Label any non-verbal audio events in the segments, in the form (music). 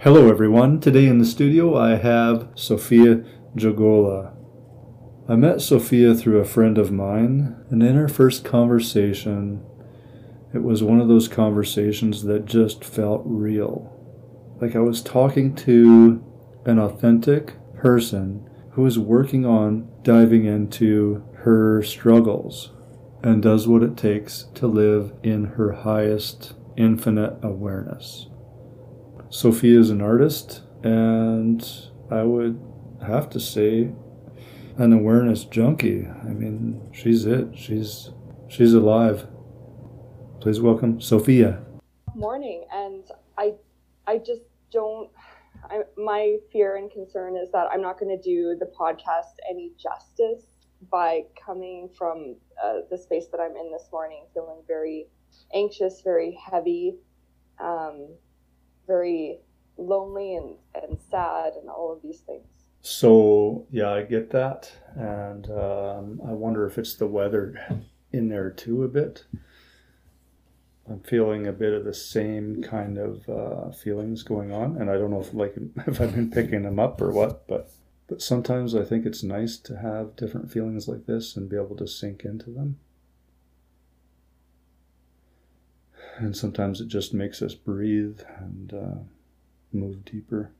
Hello, everyone. Today in the studio I have Sophia Jogola. I met Sophia through a friend of mine, and in our first conversation, it was one of those conversations that just felt real. Like I was talking to an authentic person who was working on diving into her struggles and does what it takes to live in her highest infinite awareness. Sophia is an artist, and I would have to say an awareness junkie. I mean, she's it. She's she's alive. Please welcome Sophia. Morning, and I I just don't. I, my fear and concern is that I'm not going to do the podcast any justice by coming from uh, the space that I'm in this morning, feeling very anxious, very heavy. Um, very lonely and, and sad and all of these things. So, yeah, I get that. And um, I wonder if it's the weather in there too a bit. I'm feeling a bit of the same kind of uh, feelings going on, and I don't know if like (laughs) if I've been picking them up or what, but but sometimes I think it's nice to have different feelings like this and be able to sink into them. and sometimes it just makes us breathe and uh, move deeper.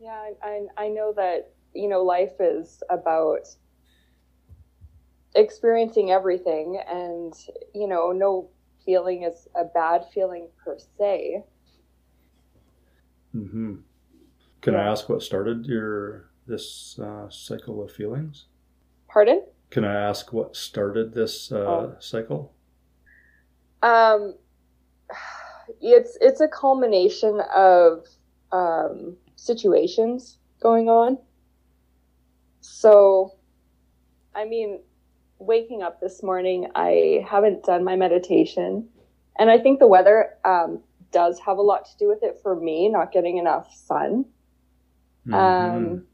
Yeah, I, I know that you know life is about experiencing everything, and you know no feeling is a bad feeling per se. Hmm. Can. I ask what started your this uh, cycle of feelings? Pardon? Can I ask what started this uh, oh. cycle? Um, it's it's a culmination of um, situations going on. So, I mean, waking up this morning, I haven't done my meditation, and I think the weather um, does have a lot to do with it for me, not getting enough sun. Mm-hmm. Um,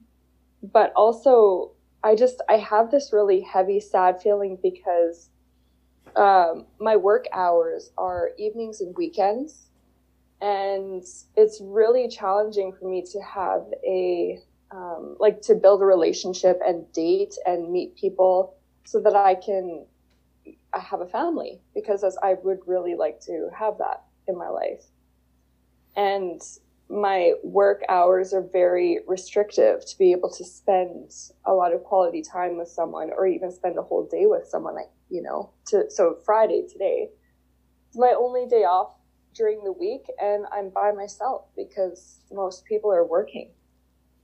but also, I just I have this really heavy, sad feeling because um, my work hours are evenings and weekends. And it's really challenging for me to have a, um, like to build a relationship and date and meet people so that I can I have a family because as I would really like to have that in my life. And my work hours are very restrictive to be able to spend a lot of quality time with someone or even spend a whole day with someone like you know to so friday today it's my only day off during the week and i'm by myself because most people are working.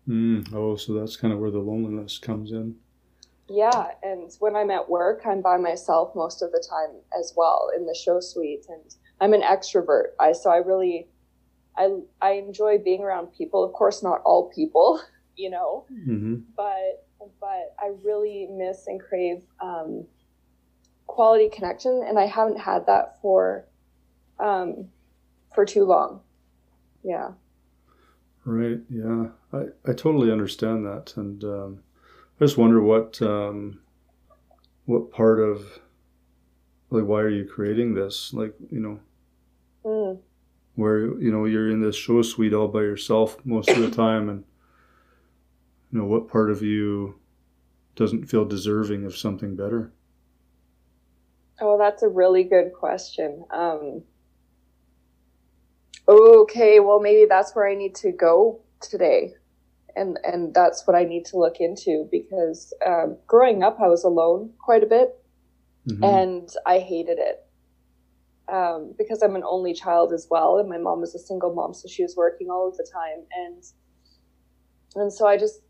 Mm, oh so that's kind of where the loneliness comes in. Yeah and when i'm at work i'm by myself most of the time as well in the show suite and i'm an extrovert i so i really I I enjoy being around people. Of course, not all people, (laughs) you know, mm-hmm. but but I really miss and crave um, quality connection, and I haven't had that for um, for too long. Yeah. Right. Yeah. I, I totally understand that, and um, I just wonder what um, what part of like why are you creating this? Like you know. Mm where you know you're in this show suite all by yourself most of the time and you know what part of you doesn't feel deserving of something better? Oh that's a really good question. Um, okay well maybe that's where i need to go today. And and that's what i need to look into because um, growing up i was alone quite a bit mm-hmm. and i hated it um, because I'm an only child as well, and my mom was a single mom, so she was working all of the time, and and so I just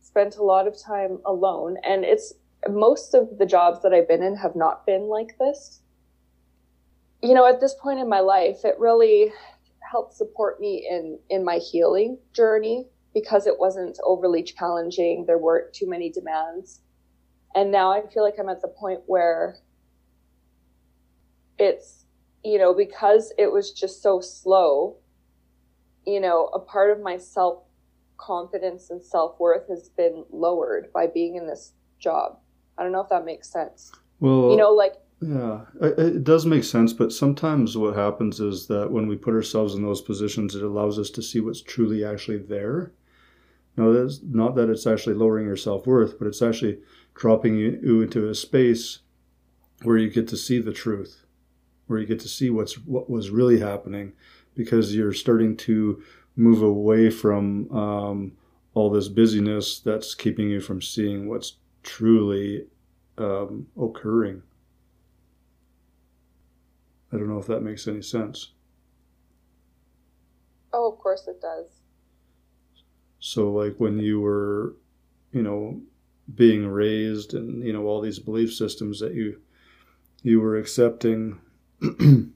spent a lot of time alone. And it's most of the jobs that I've been in have not been like this. You know, at this point in my life, it really helped support me in in my healing journey because it wasn't overly challenging. There weren't too many demands, and now I feel like I'm at the point where it's you know, because it was just so slow, you know, a part of my self confidence and self worth has been lowered by being in this job. I don't know if that makes sense. Well, You know, like Yeah, it, does make sense, but sometimes what happens is that when we put ourselves in those positions, it allows us to see what's truly actually there. Now, that's not that it's actually lowering your self worth, but it's actually dropping you into a space where you get to see the truth, where you get to see what's what was really happening, because you're starting to move away from um, all this busyness that's keeping you from seeing what's truly um, occurring. I don't know if that makes any sense. oh, of course it does. So, like when you were, you know, being raised, and you know all these belief systems that you you were accepting, (clears throat) and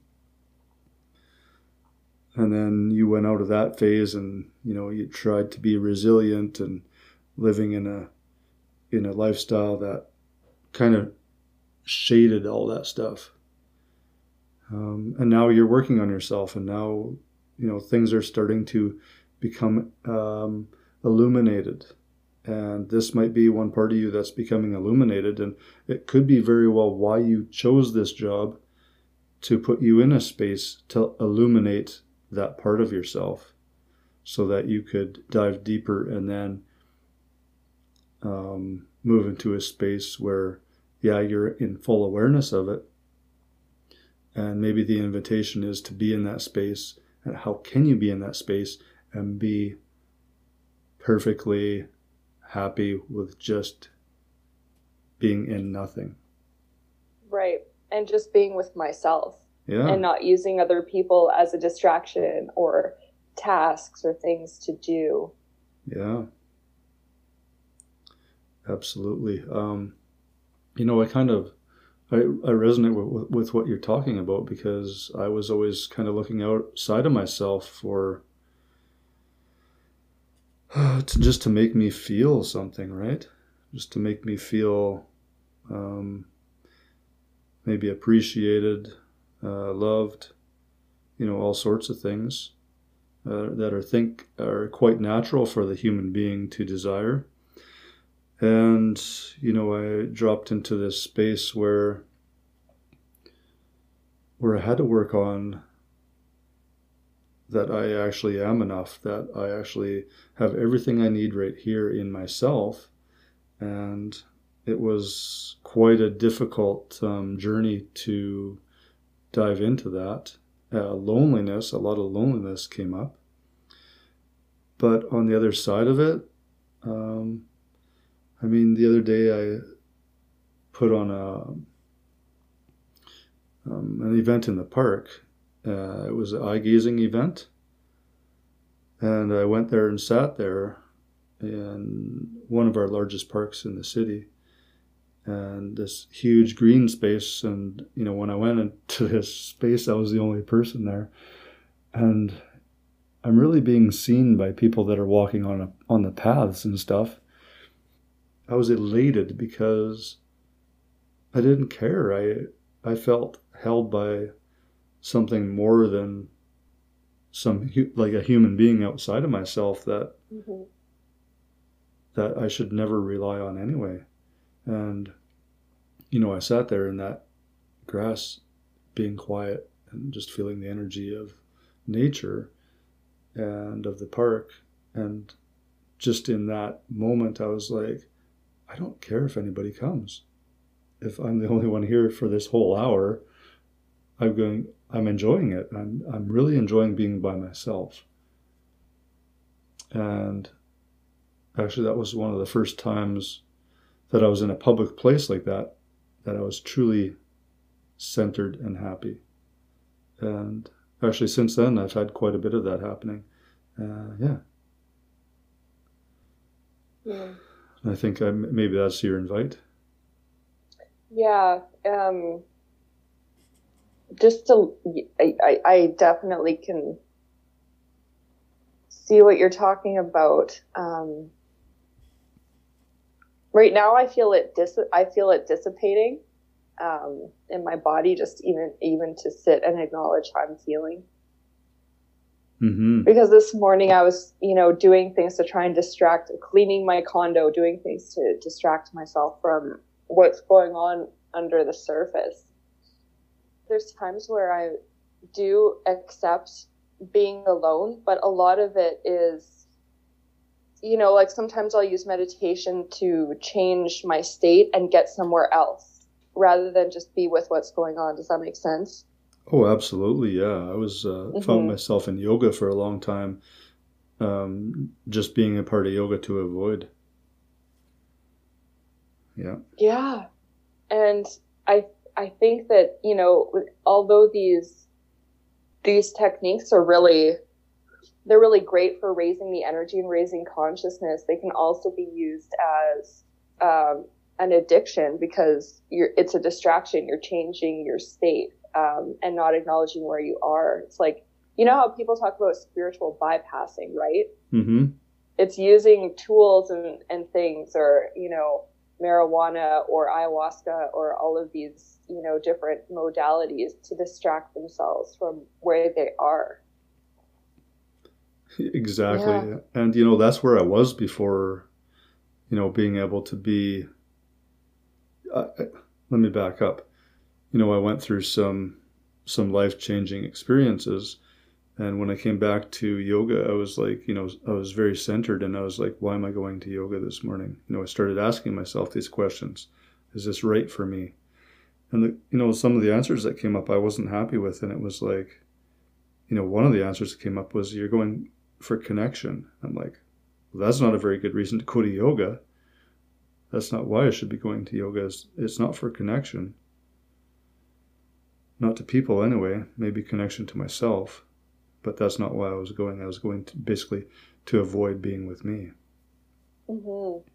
then you went out of that phase, and you know you tried to be resilient and living in a in a lifestyle that kind of shaded all that stuff. Um, and now you're working on yourself, and now you know things are starting to become um, illuminated. And this might be one part of you that's becoming illuminated, and it could be very well why you chose this job to put you in a space to illuminate that part of yourself so that you could dive deeper and then um, move into a space where, yeah, you're in full awareness of it. And maybe the invitation is to be in that space. And how can you be in that space and be perfectly happy with just being in nothing? Right. And just being with myself Yeah. and not using other people as a distraction or tasks or things to do. Yeah. Absolutely. Um, you know, I kind of I, I resonate with, with what you're talking about because I was always kind of looking outside of myself for (sighs) to just to make me feel something, right? Just to make me feel um, maybe appreciated, uh, loved, you know, all sorts of things uh, that are think are quite natural for the human being to desire. And you know, I dropped into this space where where I had to work on that I actually am enough, that I actually have everything I need right here in myself. And it was quite a difficult um, journey to dive into that. Uh, loneliness, a lot of loneliness came up. But on the other side of it, um, I mean, the other day I put on a um, an event in the park. Uh, it was an eye gazing event, and I went there and sat there in one of our largest parks in the city, and this huge green space. And you know, when I went into this space, I was the only person there, and I'm really being seen by people that are walking on a, on the paths and stuff. I was elated because I didn't care. I I felt held by something more than some hu- like a human being outside of myself that Mm-hmm. that I should never rely on anyway. And you know, I sat there in that grass being quiet and just feeling the energy of nature and of the park and just in that moment I was like I don't care if anybody comes. If I'm the only one here for this whole hour, I'm going I'm enjoying it. I'm I'm really enjoying being by myself. And actually that was one of the first times that I was in a public place like that that I was truly centered and happy. And actually since then I've had quite a bit of that happening. Uh, yeah. Yeah. I think I, maybe that's your invite. Yeah. Um, just to, I, I, I definitely can see what you're talking about. Um, right now, I feel it. Dis- I feel it dissipating um, in my body. Just even even to sit and acknowledge how I'm feeling. Mm-hmm. because this morning I was, you know, doing things to try and distract, cleaning my condo, doing things to distract myself from what's going on under the surface. There's times where I do accept being alone, but a lot of it is, you know, like sometimes I'll use meditation to change my state and get somewhere else rather than just be with what's going on. Does that make sense? Oh, absolutely. Yeah. I was, uh, mm-hmm. found myself in yoga for a long time, um, just being a part of yoga to avoid. Yeah. Yeah. And I, I think that, you know, although these these techniques are really they're really great for raising the energy and raising consciousness. They can also be used as um, an addiction because it's a distraction. You're changing your state um, and not acknowledging where you are. It's like you know how people talk about spiritual bypassing, right? Mm-hmm. It's using tools and, and things, or you know, marijuana or ayahuasca or all of these, you know, different modalities to distract themselves from where they are. (laughs) Exactly. Yeah. And, you know, that's where I was before, you know, being able to be. Uh, let me back up. You know, I went through some some life changing experiences and when I came back to yoga, I was like, you know, I was very centered and I was like, why am I going to yoga this morning? You know, I started asking myself these questions. Is this right for me? And, the, you know, some of the answers that came up I wasn't happy with. And it was like, you know, one of the answers that came up was, you're going for connection. I'm like, well, that's not a very good reason to go to yoga. That's not why I should be going to yoga. It's, it's not for connection. Not to people anyway, maybe connection to myself but that's not why I was going. I was going to basically to avoid being with me. Mm-hmm.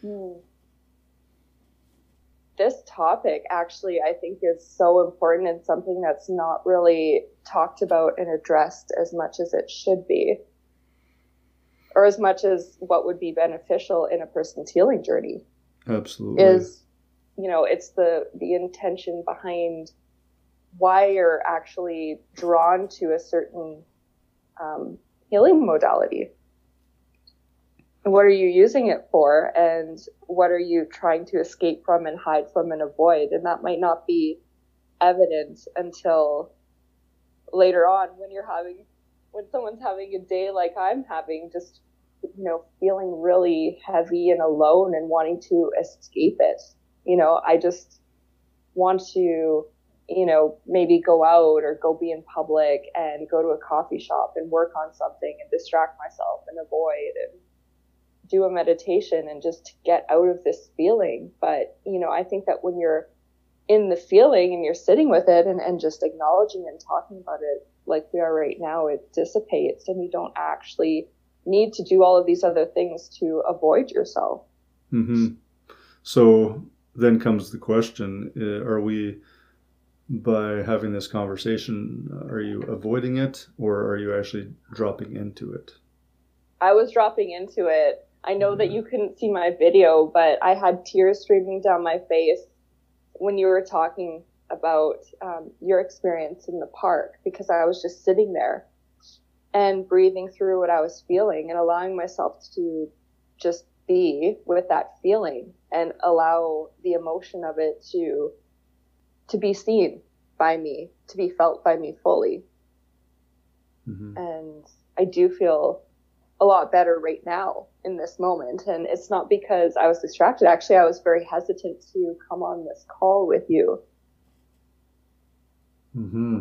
Hmm. This topic actually, I think, is so important and something that's not really talked about and addressed as much as it should be, or as much as what would be beneficial in a person's healing journey. Absolutely. Is you know, it's the the intention behind why you're actually drawn to a certain um, healing modality. What are you using it for, and what are you trying to escape from and hide from and avoid? And that might not be evident until later on when you're having, when someone's having a day like I'm having, just you know, feeling really heavy and alone and wanting to escape it. You know, I just want to you know, maybe go out or go be in public and go to a coffee shop and work on something and distract myself and avoid and do a meditation and just to get out of this feeling. But, you know, I think that when you're in the feeling and you're sitting with it and, and just acknowledging and talking about it like we are right now, it dissipates and you don't actually need to do all of these other things to avoid yourself. Mm-hmm. So then comes the question uh, are we by having this conversation? Are you avoiding it or are you actually dropping into it? I was dropping into it. I know that you couldn't see my video, but I had tears streaming down my face when you were talking about um, your experience in the park because I was just sitting there and breathing through what I was feeling and allowing myself to just be with that feeling and allow the emotion of it to to be seen by me, to be felt by me fully. Mm-hmm. And I do feel a lot better right now in this moment. And it's not because I was distracted. Actually, I was very hesitant to come on this call with you. Mm-hmm.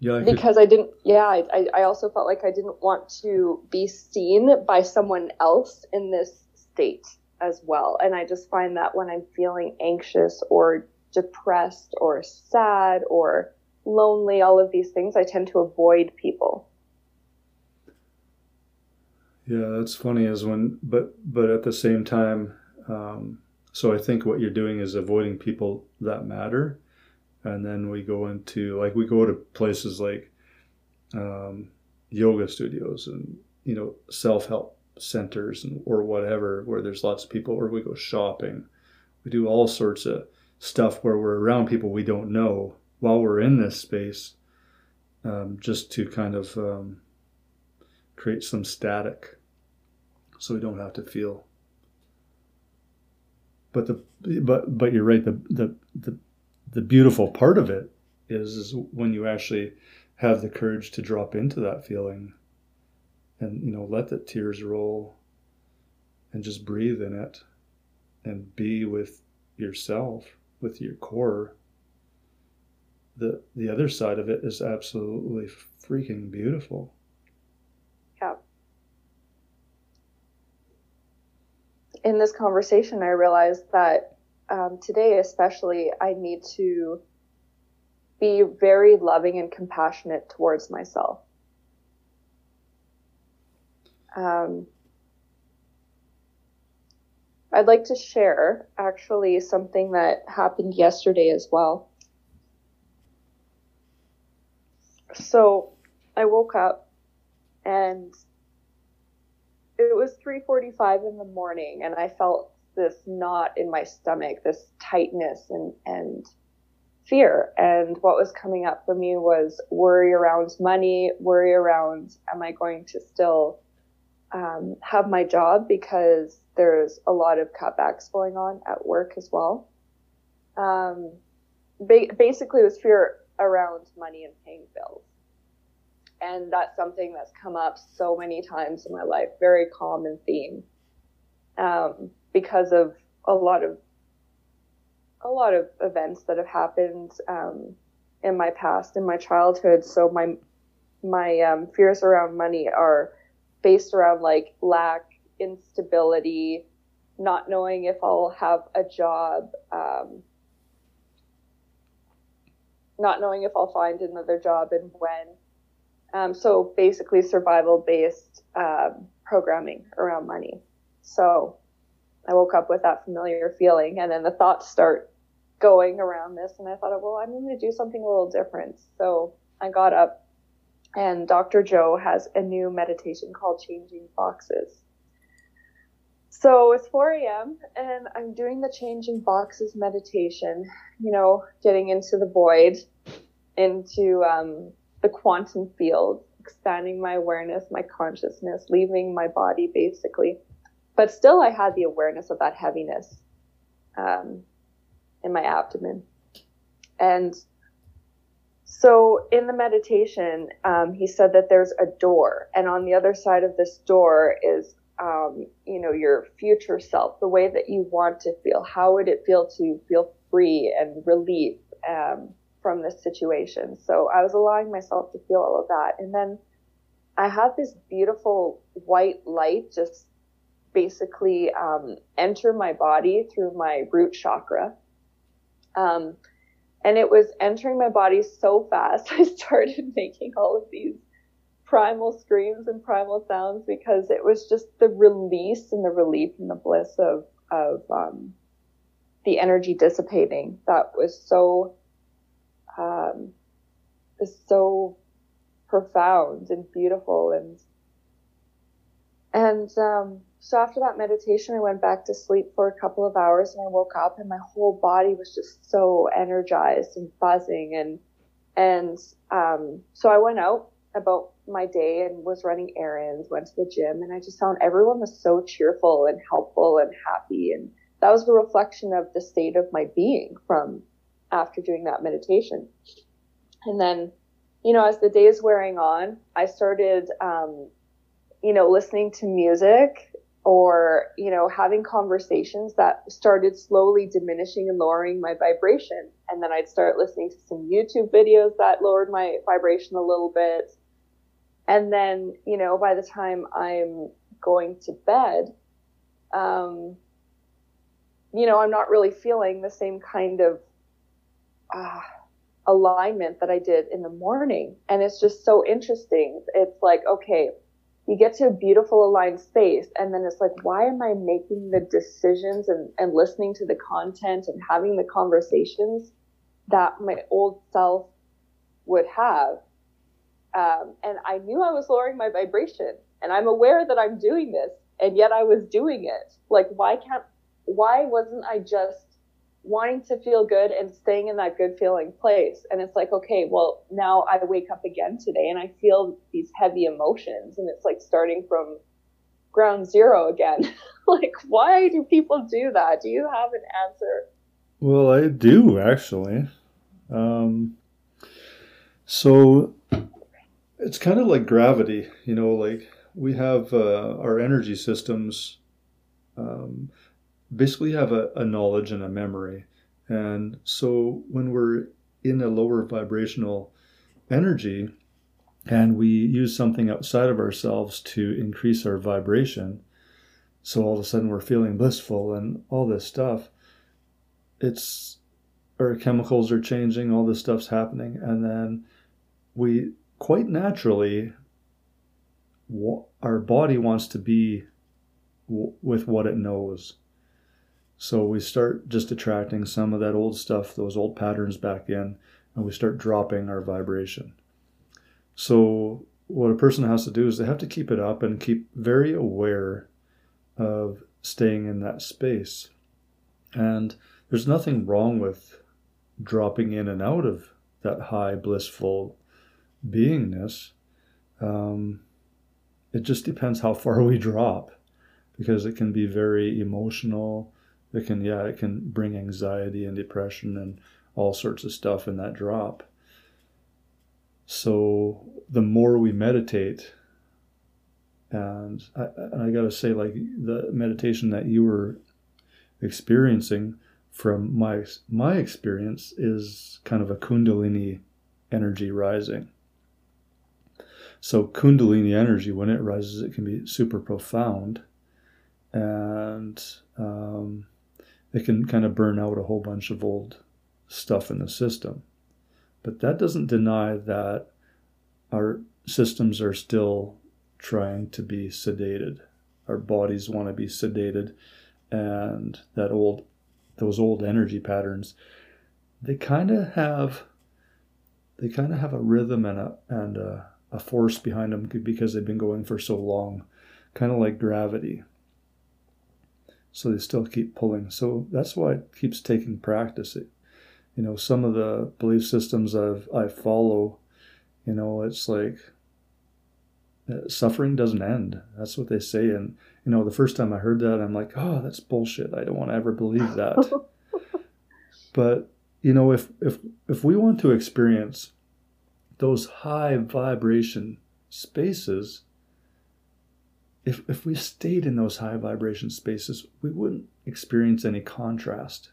Yeah. I because could... I didn't. Yeah, I, I also felt like I didn't want to be seen by someone else in this state as well. And I just find that when I'm feeling anxious or depressed or sad or lonely, all of these things, I tend to avoid people. Yeah, that's funny. Is when, but but at the same time, um, so I think what you're doing is avoiding people that matter, and then we go into like we go to places like um, yoga studios and you know self help centers and, or whatever where there's lots of people or we go shopping we do all sorts of stuff where we're around people we don't know while we're in this space um, just to kind of um, create some static so we don't have to feel but the but but you're right. The the the the beautiful part of it is, is when you actually have the courage to drop into that feeling and you know let the tears roll and just breathe in it and be with yourself with your core the the other side of it is absolutely freaking beautiful yeah in this conversation i realized that um, today especially i need to be very loving and compassionate towards myself um, I'd like to share actually something that happened yesterday as well. So I woke up and it was 3:45 in the morning and I felt this knot in my stomach, this tightness and and fear. And what was coming up for me was worry around money, worry around am I going to still um, have my job because there's a lot of cutbacks going on at work as well. Um, ba- basically, it was fear around money and paying bills. And that's something that's come up so many times in my life, very common theme, um, because of a lot of a lot of events that have happened um, in my past, in my childhood. So my my um, fears around money are based around like lack, instability, not knowing if I'll have a job, um, not knowing if I'll find another job and when. Um, so basically, survival based um, programming around money. So I woke up with that familiar feeling, and then the thoughts start going around this, and I thought, well, I'm going to do something a little different. So I got up and Dr. Joe has a new meditation called Changing Boxes. So it's 4 a.m. and I'm doing the Changing Boxes meditation, you know, getting into the void, into um, the quantum field, expanding my awareness, my consciousness, leaving my body basically. But still, I had the awareness of that heaviness um, in my abdomen. And so in the meditation, um, he said that there's a door, and on the other side of this door is, um, you know, your future self, the way that you want to feel. How would it feel to feel free and relief um, from this situation? So I was allowing myself to feel all of that, and then I had this beautiful white light just basically um, enter my body through my root chakra. Um, and it was entering my body so fast. (laughs) I started making all of these primal screams and primal sounds because it was just the release and the relief and the bliss of of um, the energy dissipating that was so um, was so profound and beautiful and and um, so after that meditation, I went back to sleep for a couple of hours and I woke up and my whole body was just so energized and buzzing. And, and, um, so I went out about my day and was running errands, went to the gym and I just found everyone was so cheerful and helpful and happy. And that was a reflection of the state of my being from after doing that meditation. And then, you know, as the day is wearing on, I started, um, you know, listening to music or you know having conversations that started slowly diminishing and lowering my vibration and then i'd start listening to some youtube videos that lowered my vibration a little bit and then you know by the time i'm going to bed um, you know i'm not really feeling the same kind of uh, alignment that i did in the morning. And it's just so interesting. It's like okay you get to a beautiful aligned space and then it's like why am i making the decisions and, and listening to the content and having the conversations that my old self would have? Um, and i knew i was lowering my vibration and i'm aware that i'm doing this and yet i was doing it. Like why can't why wasn't i just wanting to feel good and staying in that good feeling place. And it's like, okay, well, now I wake up again today and I feel these heavy emotions. And it's like starting from ground zero again. (laughs) like, why do people do that? Do you have an answer? Well, I do actually. Um, so it's kind of like gravity, you know, like we have uh, our energy systems um, basically have a, a knowledge and a memory. And so when we're in a lower vibrational energy and we use something outside of ourselves to increase our vibration, so all of a sudden we're feeling blissful and all this stuff, it's our chemicals are changing, all this stuff's happening, and then we quite naturally our body wants to be with what it knows. So we start just attracting some of that old stuff, those old patterns back in, and we start dropping our vibration. So what a person has to do is they have to keep it up and keep very aware of staying in that space. And there's nothing wrong with dropping in and out of that high blissful beingness. Um, it just depends how far (laughs) we drop because it can be very emotional. It can, yeah, it can bring anxiety and depression and all sorts of stuff in that drop. So the more we meditate, and I, I got to say, like the meditation that you were experiencing from my my experience is kind of a kundalini energy rising. So kundalini energy, when it rises, it can be super profound, and um, it can kind of burn out a whole bunch of old stuff in the system. But that doesn't deny that our systems are still trying to be sedated. Our bodies want to be sedated, and that old, those old energy patterns, they kind of have, they kind of have a rhythm and a and a, a force behind them because they've been going for so long, kind of like gravity. So they still keep pulling. So that's why it keeps taking practice. It, you know, some of the belief systems I've, I follow, you know, it's like uh, suffering doesn't end. That's what they say. And, you know, the first time I heard that, I'm like, oh, that's bullshit. I don't want to ever believe that. (laughs) but, you know, if, if, if we want to experience those high vibration spaces, if, if we stayed in those high vibration spaces, we wouldn't experience any contrast.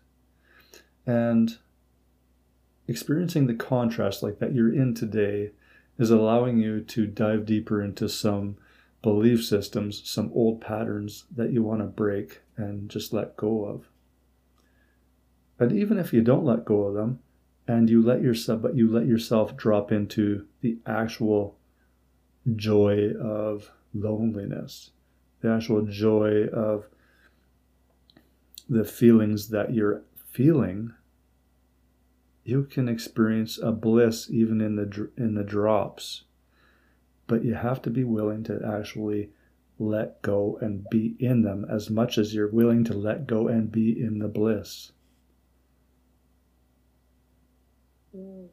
And experiencing the contrast like that you're in today is allowing you to dive deeper into some belief systems, some old patterns that you want to break and just let go of. And even if you don't let go of them and you let yourself but you let yourself drop into the actual joy of loneliness, the actual joy of the feelings that you're feeling you can experience a bliss even in the in the drops. But you have to be willing to actually let go and be in them as much as you're willing to let go and be in the bliss. Mm.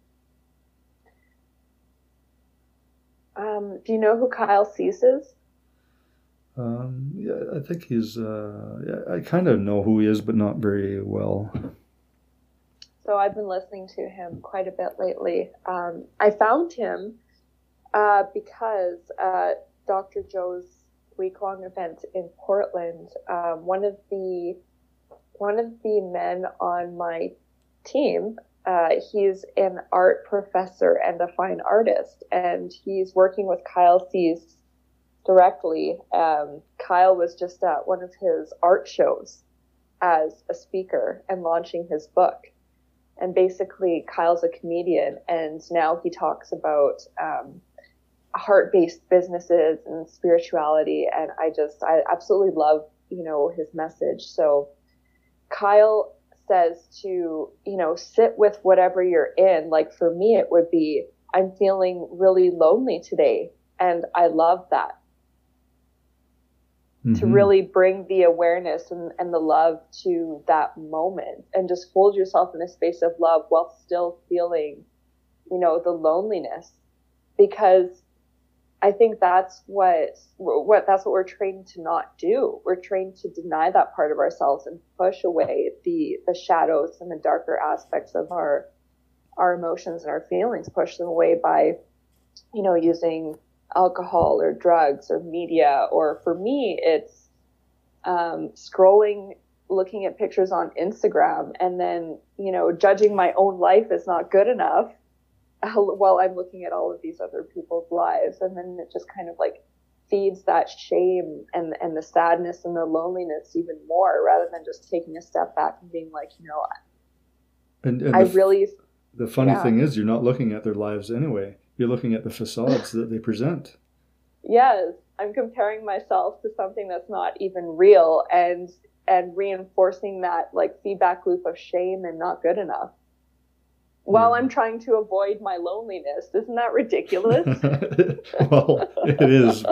Um, do you know who kyle cease is um, yeah, I think he's. Uh, yeah, I kind of know who he is, but not very well. So I've been listening to him quite a bit lately. Um, I found him uh, because uh, Dr. Joe's week long event in Portland, um, one of the one of the men on my team, uh, he's an art professor and a fine artist, and he's working with Kyle Cease directly. Um, Kyle was just at one of his art shows as a speaker and launching his book and basically Kyle's a comedian, and now he talks about um, heart-based businesses and spirituality, and I just I absolutely love you know his message. So Kyle says to you know sit with whatever you're in. Like for me, it would be I'm feeling really lonely today, and I love that mm-hmm. to really bring the awareness and, and the love to that moment and just hold yourself in a space of love while still feeling, you know, the loneliness. Because I think that's what what that's what we're trained to not do. We're trained to deny that part of ourselves and push away the the shadows and the darker aspects of our our emotions and our feelings, push them away by, you know, using alcohol or drugs or media. Or for me, it's um, scrolling, looking at pictures on Instagram, and then you know, judging my own life is not good enough while I'm looking at all of these other people's lives. And then it just kind of like feeds that shame and, and the sadness and the loneliness even more rather than just taking a step back and being like, you know, and, and I the, really. The funny yeah. thing is, you're not looking at their lives anyway. You're looking at the facades that they present. Yes, I'm comparing myself to something that's not even real and and reinforcing that like feedback loop of shame and not good enough while I'm trying to avoid my loneliness. Isn't that ridiculous? (laughs) well, it is.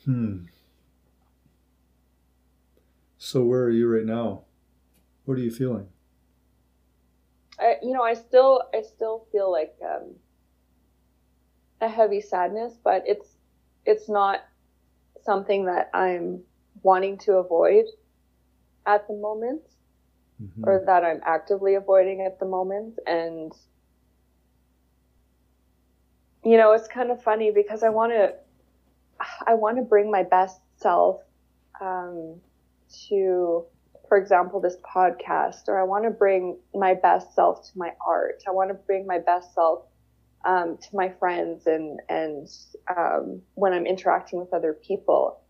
(laughs) hmm. So where are you right now? What are you feeling? I, you know, I still, I still feel like um, a heavy sadness, but it's, it's not something that I'm wanting to avoid at the moment mm-hmm. or that I'm actively avoiding at the moment. And, you know, it's kind of funny because I want to, I want to bring my best self um, to, for example, this podcast, or I want to bring my best self to my art. I want to bring my best self um, to my friends and and um, when I'm interacting with other people.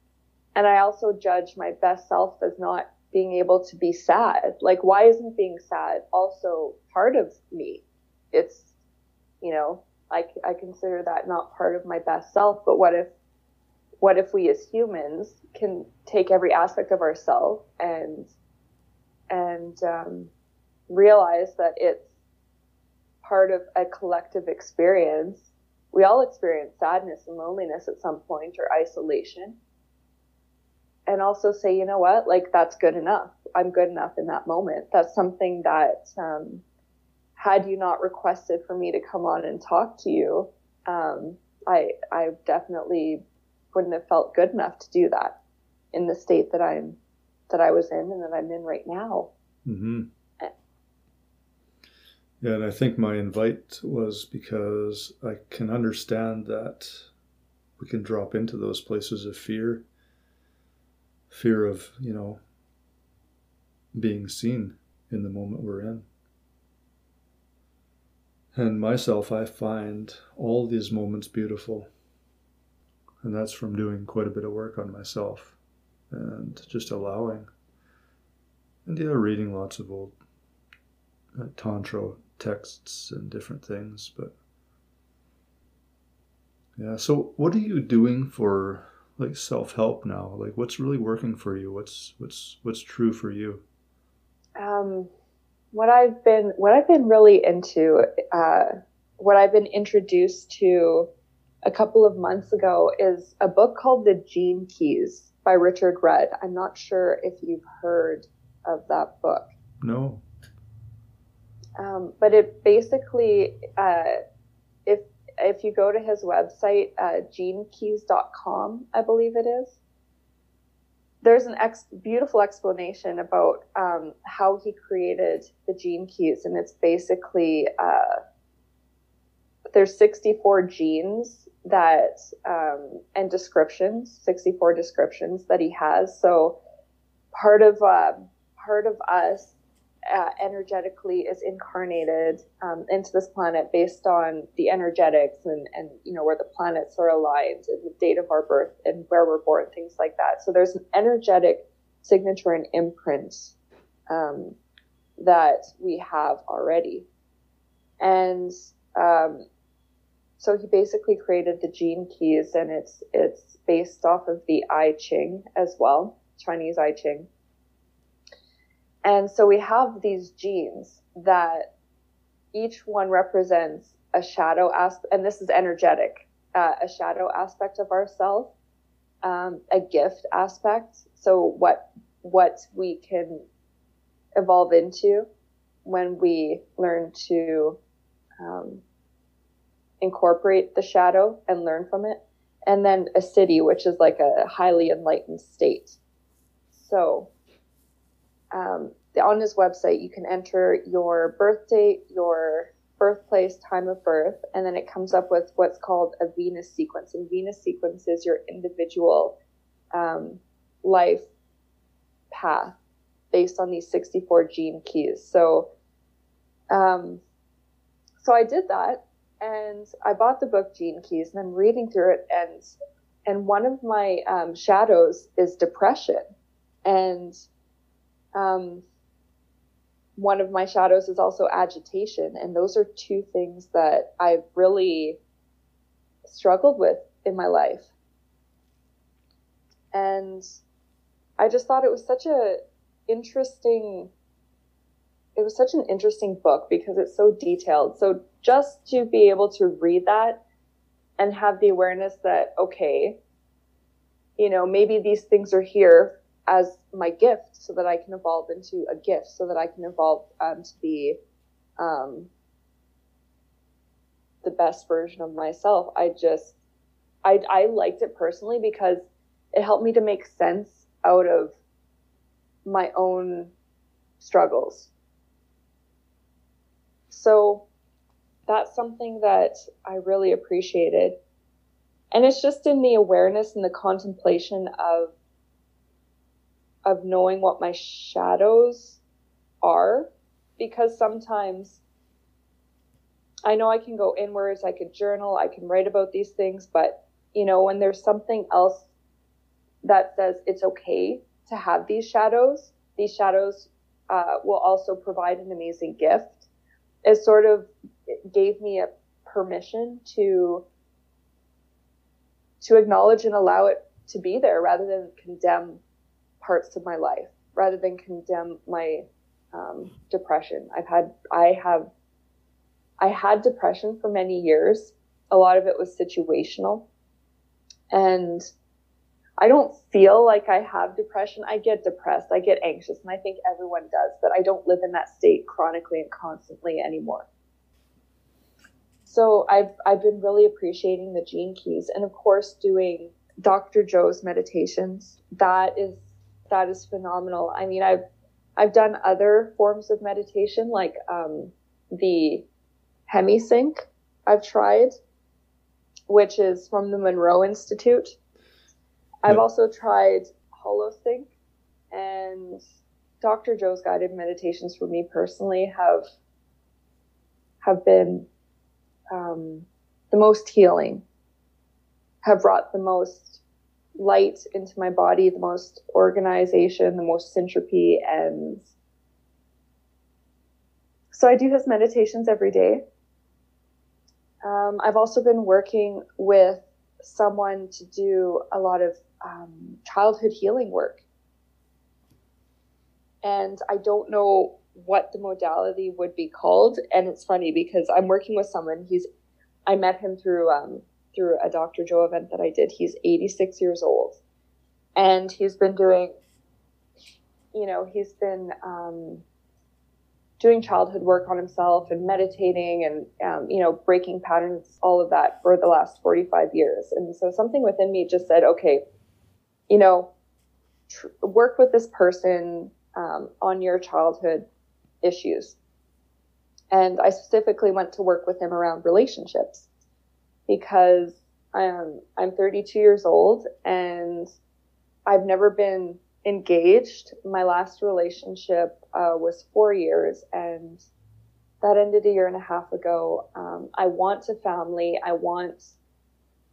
And I also judge my best self as not being able to be sad. Like, why isn't being sad also part of me? It's, you know, I, I consider that not part of my best self, but what if, what if we as humans can take every aspect of ourselves and, and, um, realize that it's part of a collective experience. We all experience sadness and loneliness at some point or isolation and also say, you know what, like that's good enough. I'm good enough in that moment. That's something that, um, had you not requested for me to come on and talk to you, um, I, I definitely wouldn't have felt good enough to do that in the state that I'm, that I was in and that I'm in right now. Mm-hmm. Yeah, and I think my invite was because I can understand that we can drop into those places of fear fear of, you know, being seen in the moment we're in. And myself, I find all these moments beautiful. And that's from doing quite a bit of work on myself and just allowing. And yeah, reading lots of old uh, Tantra texts and different things. But yeah, so what are you doing for like self-help now? Like what's really working for you? What's what's what's true for you? Um what i've been what i've been really into uh what i've been introduced to a couple of months ago is a book called the gene keys by richard rudd. I'm not sure if you've heard of that book. No. Um, but it basically uh, if you go to his website, uh, genekeys.com, I believe it is, there's an ex- beautiful explanation about um, how he created the gene keys. And it's basically, uh, there's 64 genes that, um, and descriptions, 64 descriptions that he has. So part of, uh, part of us uh, energetically is incarnated um, into this planet based on the energetics and, and you know where the planets are aligned and the date of our birth and where we're born things like that. So there's an energetic signature and imprint um, that we have already. And um, so he basically created the gene keys and it's it's based off of the i ching as well chinese i ching and so we have these genes that each one represents a shadow aspect, and this is energetic, uh, a shadow aspect of ourself, um, a gift aspect. So what what we can evolve into when we learn to um, incorporate the shadow and learn from it. And then a Siddhi, which is like a highly enlightened state. So, um, on his website, you can enter your birth date, your birthplace, time of birth, and then it comes up with what's called a Venus sequence. And Venus sequence is your individual um, life path based on these 64 gene keys. So, um, so I did that, and I bought the book Gene Keys, and I'm reading through it, and and one of my um, shadows is depression, and um, one of my shadows is also agitation. And those are two things that I've really struggled with in my life. And I just thought it was such a interesting it was such an interesting book because it's so detailed. So just to be able to read that and have the awareness that okay, you know, maybe these things are here as my gift so that I can evolve into a gift, so that I can evolve um, to be um, the best version of myself. I just, I, I liked it personally because it helped me to make sense out of my own struggles. So that's something that I really appreciated. And it's just in the awareness and the contemplation of of knowing what my shadows are because sometimes I know I can go inwards, I could journal, I can write about these things, but you know, when there's something else that says it's okay to have these shadows, these shadows uh, will also provide an amazing gift. It sort of gave me a permission to to acknowledge and allow it to be there rather than condemn parts of my life rather than condemn my um, depression. I've had, I have, I had depression for many years. A lot of it was situational. And I don't feel like I have depression. I get depressed. I get anxious. And I think everyone does, but I don't live in that state chronically and constantly anymore. So I've, I've been really appreciating the gene keys and of course doing Dr. Joe's meditations. That is that is phenomenal. I mean, I've I've done other forms of meditation like um, the HemiSync. I've tried, which is from the Monroe Institute. I've also tried HoloSync and Dr. Joe's guided meditations for me personally have have been um, the most healing, have brought the most light into my body, the most organization, the most syntropy. And so I do his meditations every day. Um, I've also been working with someone to do a lot of um, childhood healing work. And I don't know what the modality would be called. And it's funny because I'm working with someone, he's, I met him through um, through a Dr. Joe event that I did. He's 86 years old, and he's been doing, you know, he's been um, doing childhood work on himself and meditating and um, you know breaking patterns, all of that for the last 45 years. And so something within me just said, okay, you know, tr- work with this person um, on your childhood issues. And I specifically went to work with him around relationships because I'm I'm 32 years old and I've never been engaged. My last relationship uh, was four years, and that ended a year and a half ago. Um, I want a family. I want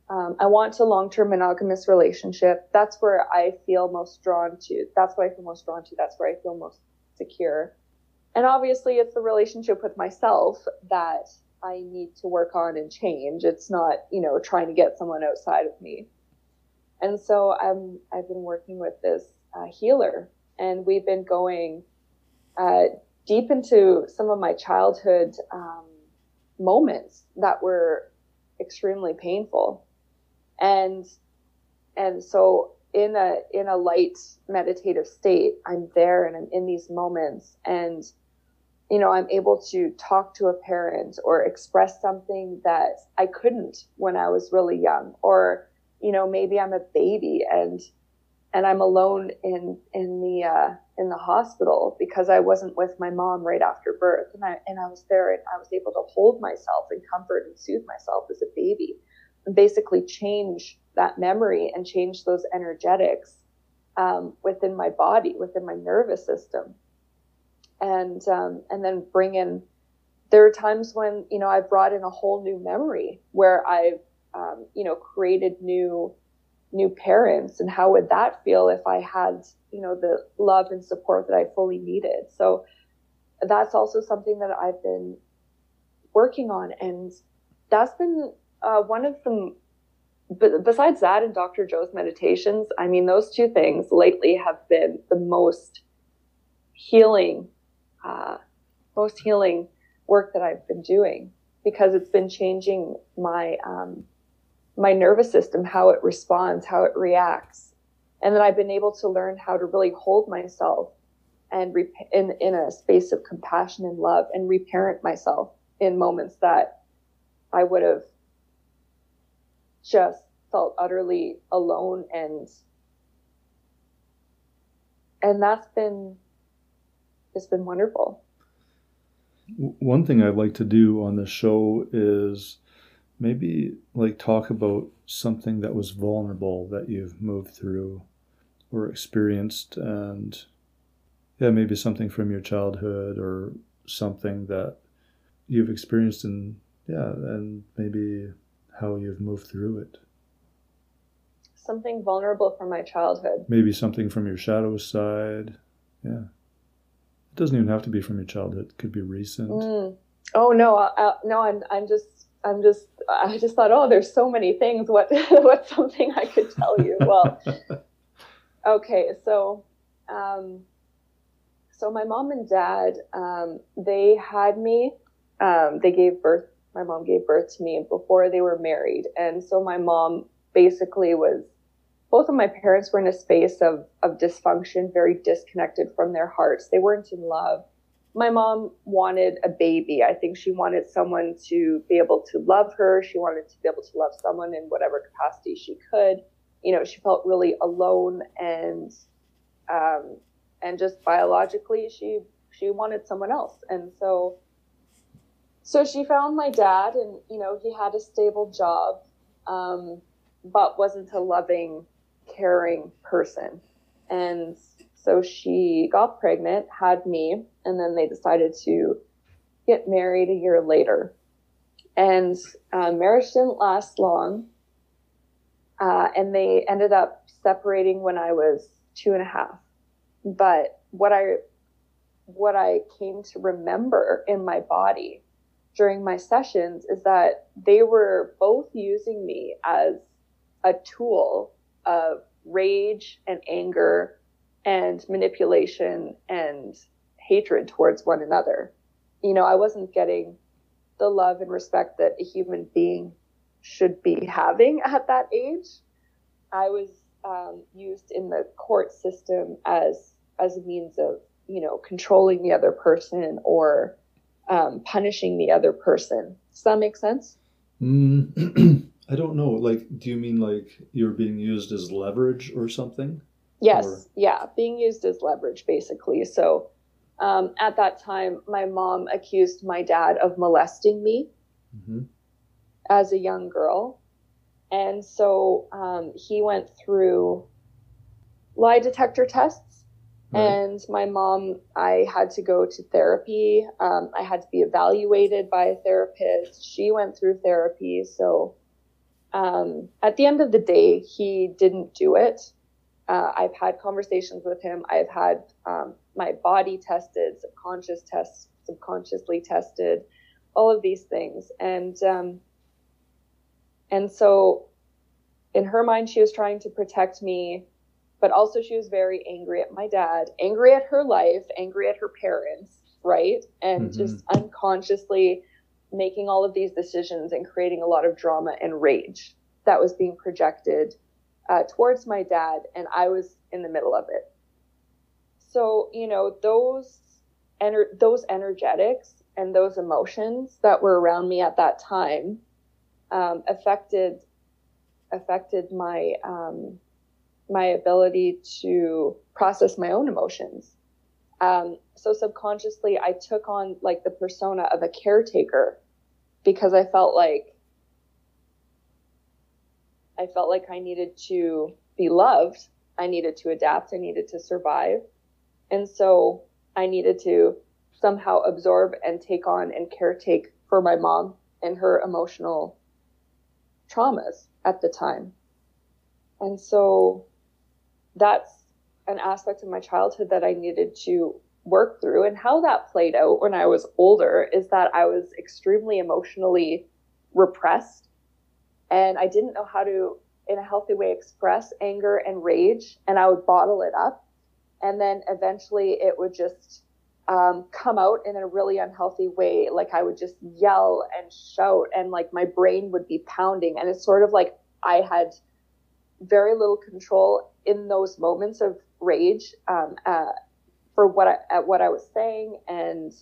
um, I want a long-term monogamous relationship. That's where I feel most drawn to. That's what I feel most drawn to. That's where I feel most secure. And obviously, it's the relationship with myself that I need to work on and change. It's not, you know, trying to get someone outside of me. And so I'm, I've been working with this uh, healer and we've been going uh, deep into some of my childhood um, moments that were extremely painful. And, and so in a, in a light meditative state, I'm there and I'm in these moments and you know, I'm able to talk to a parent or express something that I couldn't when I was really young, or, you know, maybe I'm a baby and, and I'm alone in, in the, uh, in the hospital because I wasn't with my mom right after birth. And I, and I was there and I was able to hold myself and comfort and soothe myself as a baby and basically change that memory and change those energetics um, within my body, within my nervous system and um, and then bring in. There are times when you know I brought in a whole new memory where I've um, you know created new new parents and how would that feel if I had you know the love and support that I fully needed. So that's also something that I've been working on, and that's been uh, one of the. But besides that and Dr. Joe's meditations, I mean, those two things lately have been the most healing uh, most healing work that I've been doing because it's been changing my um, my nervous system, how it responds, how it reacts, and then I've been able to learn how to really hold myself and rep- in in a space of compassion and love and reparent myself in moments that I would have just felt utterly alone and and that's been it's been wonderful. One thing I'd like to do on the show is maybe like talk about something that was vulnerable that you've moved through or experienced and yeah maybe something from your childhood or something that you've experienced and yeah and maybe how you've moved through it. Something vulnerable from my childhood. Maybe something from your shadow side. Yeah doesn't even have to be from your childhood. It could be recent. Mm. Oh no, I, no, I'm I'm just I'm just I just thought, oh, there's so many things. What (laughs) what's something I could tell you? Well, (laughs) okay, so um, so my mom and dad um, they had me. Um, they gave birth. My mom gave birth to me before they were married, and so my mom basically was both of my parents were in a space of, of dysfunction, very disconnected from their hearts. They weren't in love. My mom wanted a baby. I think she wanted someone to be able to love her. She wanted to be able to love someone in whatever capacity she could. You know, she felt really alone and, um, and just biologically, she, she wanted someone else. And so, so she found my dad and, you know, he had a stable job. Um, but wasn't a loving caring person. And so she got pregnant, had me, and then they decided to get married a year later. And uh, marriage didn't last long. Uh, and they ended up separating when I was two and a half. But what I what I came to remember in my body during my sessions is that they were both using me as a tool of rage and anger and manipulation and hatred towards one another. You know, I wasn't getting the love and respect that a human being should be having (laughs) at that age. I was um, used in the court system as as a means of you know controlling the other person or um, punishing the other person. Does that make sense? Mm. (clears throat) I don't know. Like, do you mean like you're being used as leverage or something? Yes. Or... Yeah. Being used as leverage, basically. So um, at that time, my mom accused my dad of molesting me mm-hmm. as a young girl. And so um, he went through lie detector tests. Right. And my mom, I had to go to therapy. Um, I had to be evaluated by a therapist. She went through therapy. So um, at the end of the day, he didn't do it. Uh, I've had conversations with him. I've had um, my body tested, subconscious tests, subconsciously tested, all of these things, and um, and so in her mind, she was trying to protect me, but also she was very angry at my dad, angry at her life, angry at her parents, right, and mm-hmm. just unconsciously making all of these decisions and creating a lot of drama and rage that was being projected uh, towards my dad, and I was in the middle of it. So, you know, those ener- those energetics and those emotions that were around me at that time um, affected affected my um, my ability to process my own emotions. Um, so subconsciously, I took on like the persona of a caretaker because I felt like I felt like I needed to be loved. I needed to adapt. I needed to survive. And so I needed to somehow absorb and take on and caretake for my mom and her emotional traumas at the time. And so that's an aspect of my childhood that I needed to work through. And how that played out when I was older is that I was extremely emotionally repressed and I didn't know how to, in a healthy way, express anger and rage, and I would bottle it up. And then eventually it would just um, come out in a really unhealthy way. Like I would just yell and shout, and like my brain would be pounding. And it's sort of like I had very little control in those moments of rage um, uh, for what I, at what I was saying, and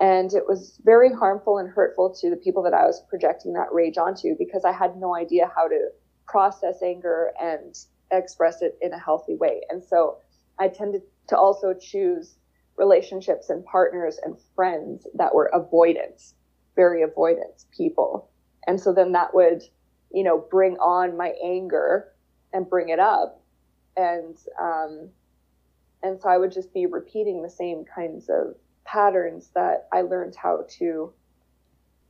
and it was very harmful and hurtful to the people that I was projecting that rage onto because I had no idea how to process anger and express it in a healthy way. And so I tended to also choose relationships and partners and friends that were avoidance, very avoidance people. And so then that would, you know, bring on my anger and bring it up. And, um, and so I would just be repeating the same kinds of patterns that I learned how to,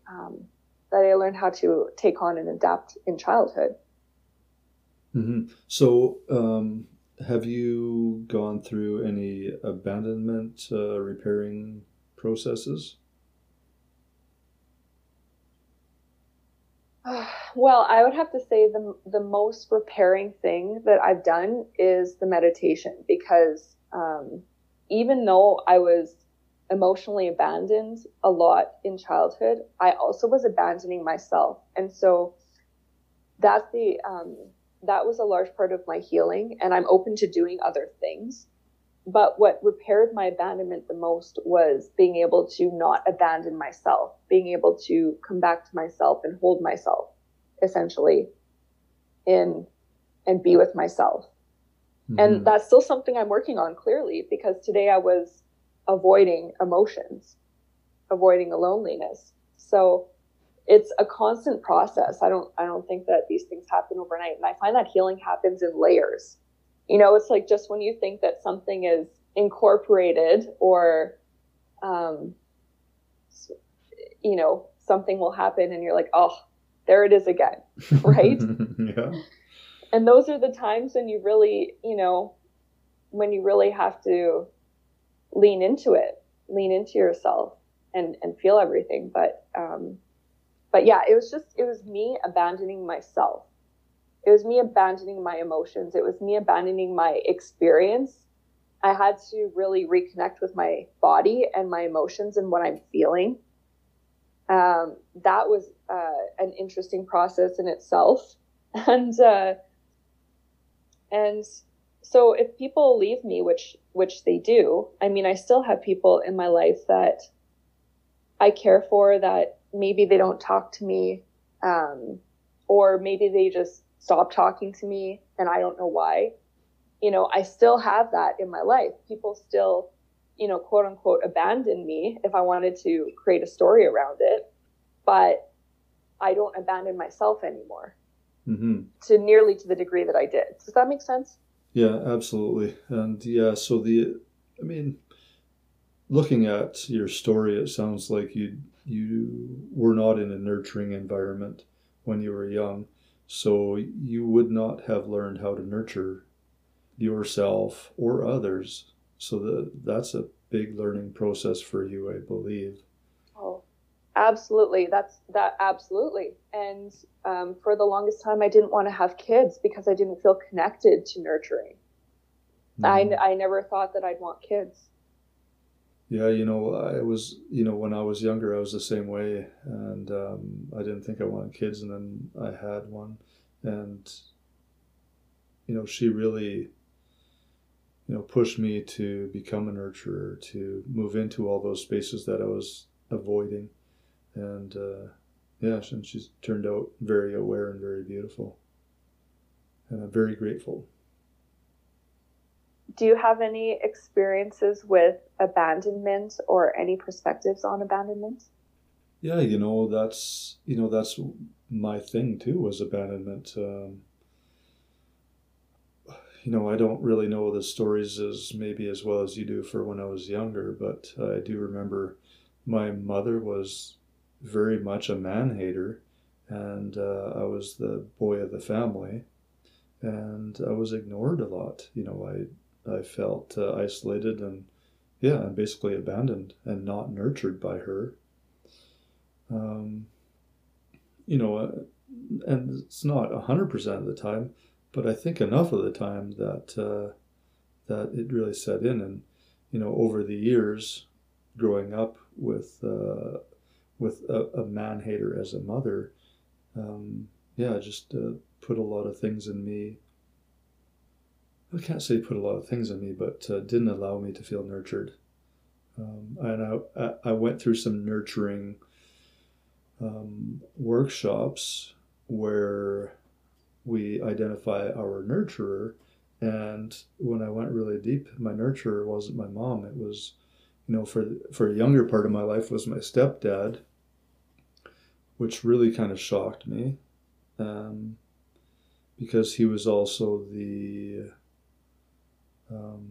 um, that I learned how to take on and adapt in childhood. Mm-hmm. So, um, have you gone through any abandonment uh, repairing processes? (sighs) Well, I would have to say the the most repairing thing that I've done is the meditation because um, even though I was emotionally abandoned a lot in childhood, I also was abandoning myself, and so that's the um, that was a large part of my healing, and I'm open to doing other things. But what repaired my abandonment the most was being able to not abandon myself, being able to come back to myself and hold myself essentially in and be with myself. Mm-hmm. And that's still something I'm working on clearly because today I was avoiding emotions, avoiding the loneliness. So it's a constant process. I don't I don't think that these things happen overnight. And I find that healing happens in layers. You know, it's like just when you think that something is incorporated or um you know, something will happen and you're like, "Oh, there it is again." Right? (laughs) yeah. And those are the times when you really, you know, when you really have to lean into it, lean into yourself and and feel everything, but um but yeah, it was just, it was me abandoning myself. It was me abandoning my emotions. It was me abandoning my experience. I had to really reconnect with my body and my emotions and what I'm feeling. Um, that was uh, an interesting process in itself. (laughs) And, uh, and so if people leave me, which, which they do, I mean, I still have people in my life that I care for that maybe they don't talk to me, um, or maybe they just stop talking to me and I don't know why. You know, I still have that in my life. People still, you know, quote unquote, abandon me if I wanted to create a story around it, but I don't abandon myself anymore mm-hmm. to nearly to the degree that I did. Does that make sense? Yeah, absolutely. And yeah, so the, I mean, looking at your story, it sounds like you you were not in a nurturing environment when you were young, so you would not have learned how to nurture yourself or others. So the, that's a big learning process for you, I believe. Oh, absolutely. That's that absolutely. And um, for the longest time, I didn't want to have kids because I didn't feel connected to nurturing. Mm. I, I never thought that I'd want kids. Yeah, you know, I was, you know, when I was younger, I was the same way, and um, I didn't think I wanted kids, and then I had one, and you know, she really, you know, pushed me to become a nurturer, to move into all those spaces that I was avoiding. And uh, yeah, and she's turned out very aware and very beautiful. And I'm very grateful. Do you have any experiences with abandonment or any perspectives on abandonment? Yeah, you know, that's, you know, that's my thing too, was abandonment. Um, you know, I don't really know the stories as maybe as well as you do for when I was younger, but I do remember my mother was very much a man hater, and uh, I was the boy of the family, and I was ignored a lot. You know, I I felt uh, isolated and yeah, and basically abandoned and not nurtured by her. Um, you know, uh, and it's not hundred percent of the time, but I think enough of the time that uh, that it really set in, and you know, over the years, growing up with uh, with a, a, man hater as a mother, um, yeah, just uh, put a lot of things in me. I can't say put a lot of things in me, but uh, didn't allow me to feel nurtured. Um, and I, I went through some nurturing um, workshops where we identify our nurturer. And when I went really deep, my nurturer wasn't my mom. It was, you know, for for a younger part of my life was my stepdad, which really kind of shocked me, um, because he was also the, um,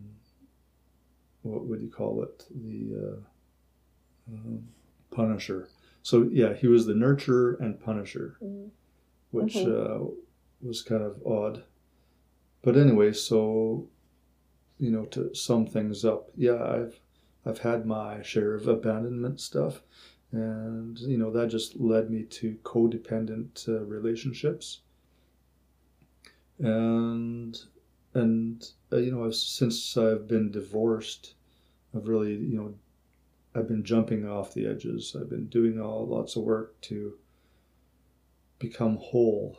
what would you call it, the uh, um, punisher. So yeah, he was the nurturer and punisher, mm-hmm. which mm-hmm. Uh, was kind of odd. But anyway, so you know, to sum things up, yeah, I've I've had my share of abandonment stuff, and you know that just led me to codependent uh, relationships. And and uh, you know, since I've been divorced, I've really you know, I've been jumping off the edges. I've been doing all lots of work to become whole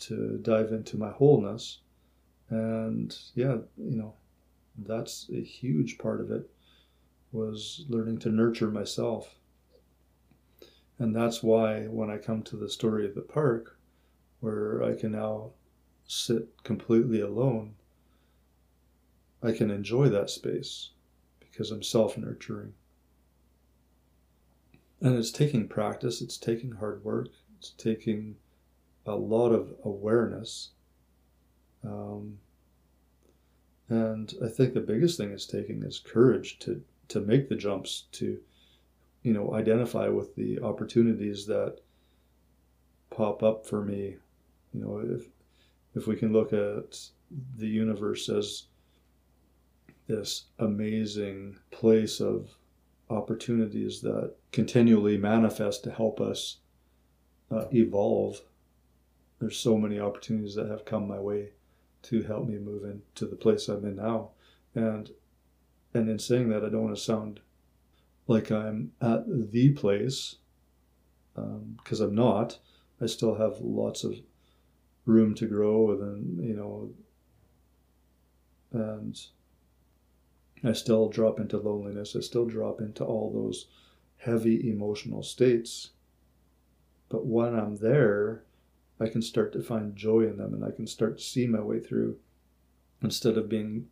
to dive into my wholeness. And yeah, you know, that's a huge part of it was learning to nurture myself. And that's why when I come to the story of the park, where I can now sit completely alone, I can enjoy that space because I'm self nurturing. And it's taking practice, it's taking hard work, it's taking a lot of awareness. Um, and I think the biggest thing it's taking is courage to, to make the jumps, to, you know, identify with the opportunities that pop up for me. You know, if, if we can look at the universe as this amazing place of opportunities that continually manifest to help us uh, evolve there's so many opportunities that have come my way to help me move into the place I'm in now. And and in saying that, I don't want to sound like I'm at the place because um, I'm not. I still have lots of room to grow, and you know, and I still drop into loneliness. I still drop into all those heavy emotional states. But when I'm there, I can start to find joy in them and I can start to see my way through instead of being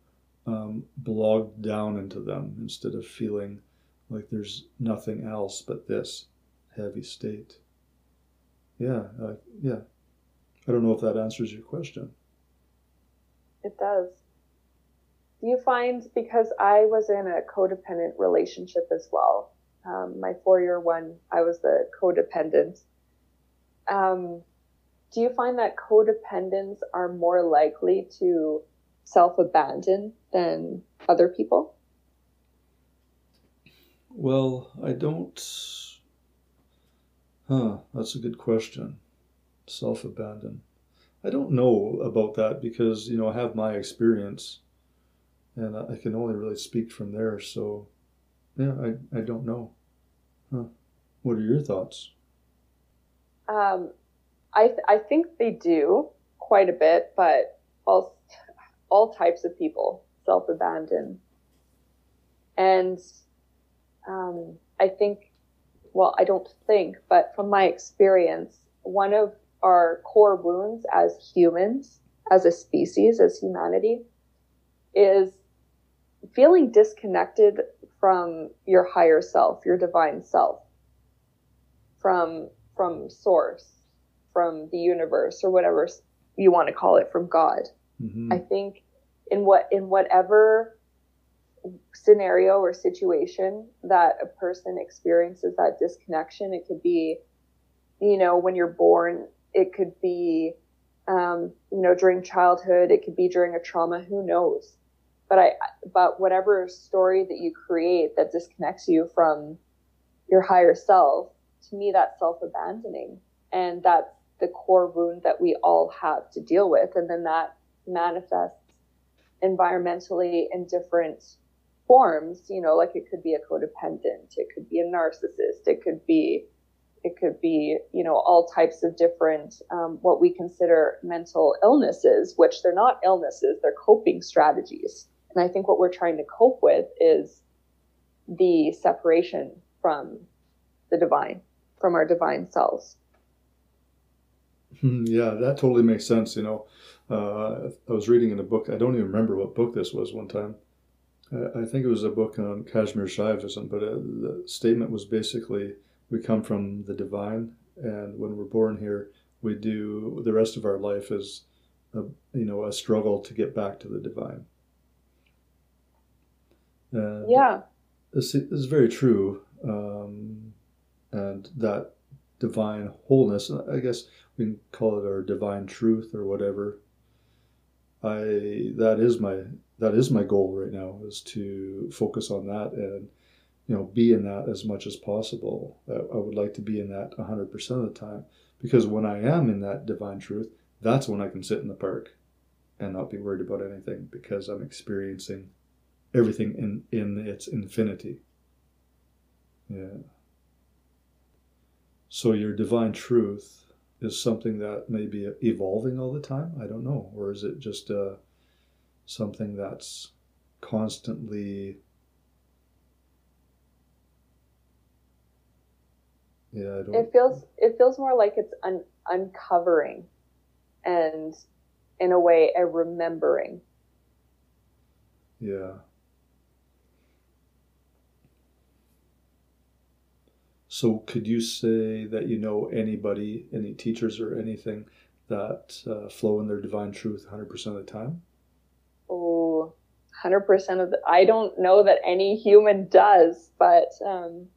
um, bogged down into them, instead of feeling like there's nothing else but this heavy state. Yeah, uh, yeah. I don't know if that answers your question. It does. Do you find, because I was in a codependent relationship as well, um, my four year one, I was the codependent. Um, do you find that codependents are more likely to self abandon than other people? Well, I don't. Huh, that's a good question. Self abandon. I don't know about that because, you know, I have my experience and I can only really speak from there. So, yeah, I, I don't know. Huh. What are your thoughts? Um, I th- I think they do quite a bit, but all all types of people self abandon. And um, I think, well, I don't think, but from my experience, one of our core wounds as humans, as a species, as humanity, is feeling disconnected from your higher self, your divine self, from from source, from the universe, or whatever you want to call it, from God. Mm-hmm. I think in what in whatever scenario or situation that a person experiences that disconnection, it could be, you know, when you're born, it could be, um, you know, during childhood, it could be during a trauma. Who knows? but I, but whatever story that you create that disconnects you from your higher self, to me, that's self abandoning. And that's the core wound that we all have to deal with. And then that manifests environmentally in different forms, you know, like it could be a codependent, it could be a narcissist, it could be, it could be, you know, all types of different, um, what we consider mental illnesses, which they're not illnesses, they're coping strategies. And I think what we're trying to cope with is the separation from the divine, from our divine selves. Hmm, yeah, that totally makes sense. You know, uh, I was reading in a book, I don't even remember what book this was one time. I think it was a book on Kashmir Shaivism, but uh, the statement was basically we come from the divine, and when we're born here, we do the rest of our life is, a, you know, a struggle to get back to the divine. And yeah. This is very true. Um, and that divine wholeness, I guess we can call it our divine truth or whatever. I that is my that is my goal right now is to focus on that and you know be in that as much as possible. I, I would like to be in that 100% of the time because when I am in that divine truth, that's when I can sit in the park and not be worried about anything because I'm experiencing everything in, in its infinity. Yeah. So your divine truth is something that may be evolving all the time. I don't know, or is it just uh, something that's constantly? Yeah, I don't. It feels it feels more like it's un- uncovering, and in a way, a remembering. Yeah. So, could you say that you know anybody, any teachers or anything that uh, flow in their divine truth 100% of the time? Oh, 100% of the, I don't know that any human does, but, um,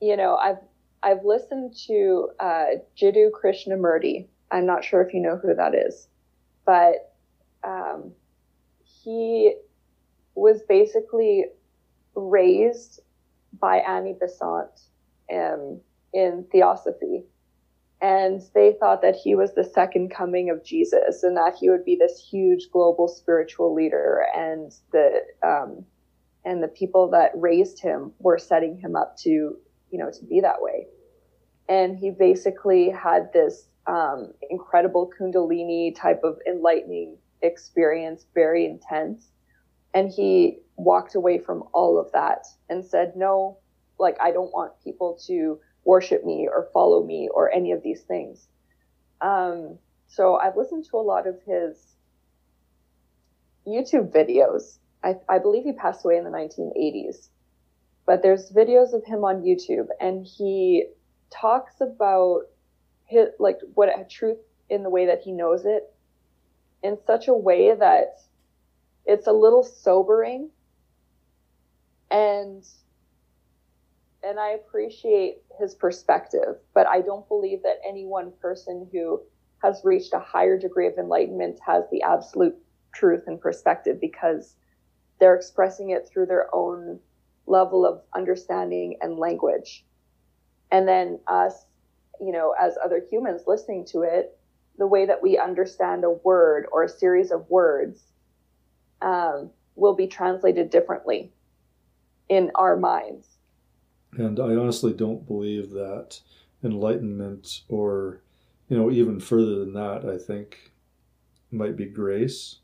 you know, I've, I've listened to uh, Jiddu Krishnamurti. I'm not sure if you know who that is, but um, he was basically raised by Annie Besant um, in theosophy. And they thought that he was the second coming of Jesus and that he would be this huge global spiritual leader. And the, um, and the people that raised him were setting him up to, you know, to be that way. And he basically had this um, incredible Kundalini type of enlightening experience, very intense. And he walked away from all of that and said, no, like I don't want people to worship me or follow me or any of these things. Um, so I've listened to a lot of his YouTube videos. I, I believe he passed away in the 1980s, but there's videos of him on YouTube, and he talks about his like what truth in the way that he knows it, in such a way that it's a little sobering and and I appreciate his perspective, but I don't believe that any one person who has reached a higher degree of enlightenment has the absolute truth and perspective because they're expressing it through their own level of understanding and language. And then us, you know, as other humans listening to it, the way that we understand a word or a series of words um, will be translated differently in our minds. And I honestly don't believe that enlightenment, or, you know, even further than that, I think might be grace.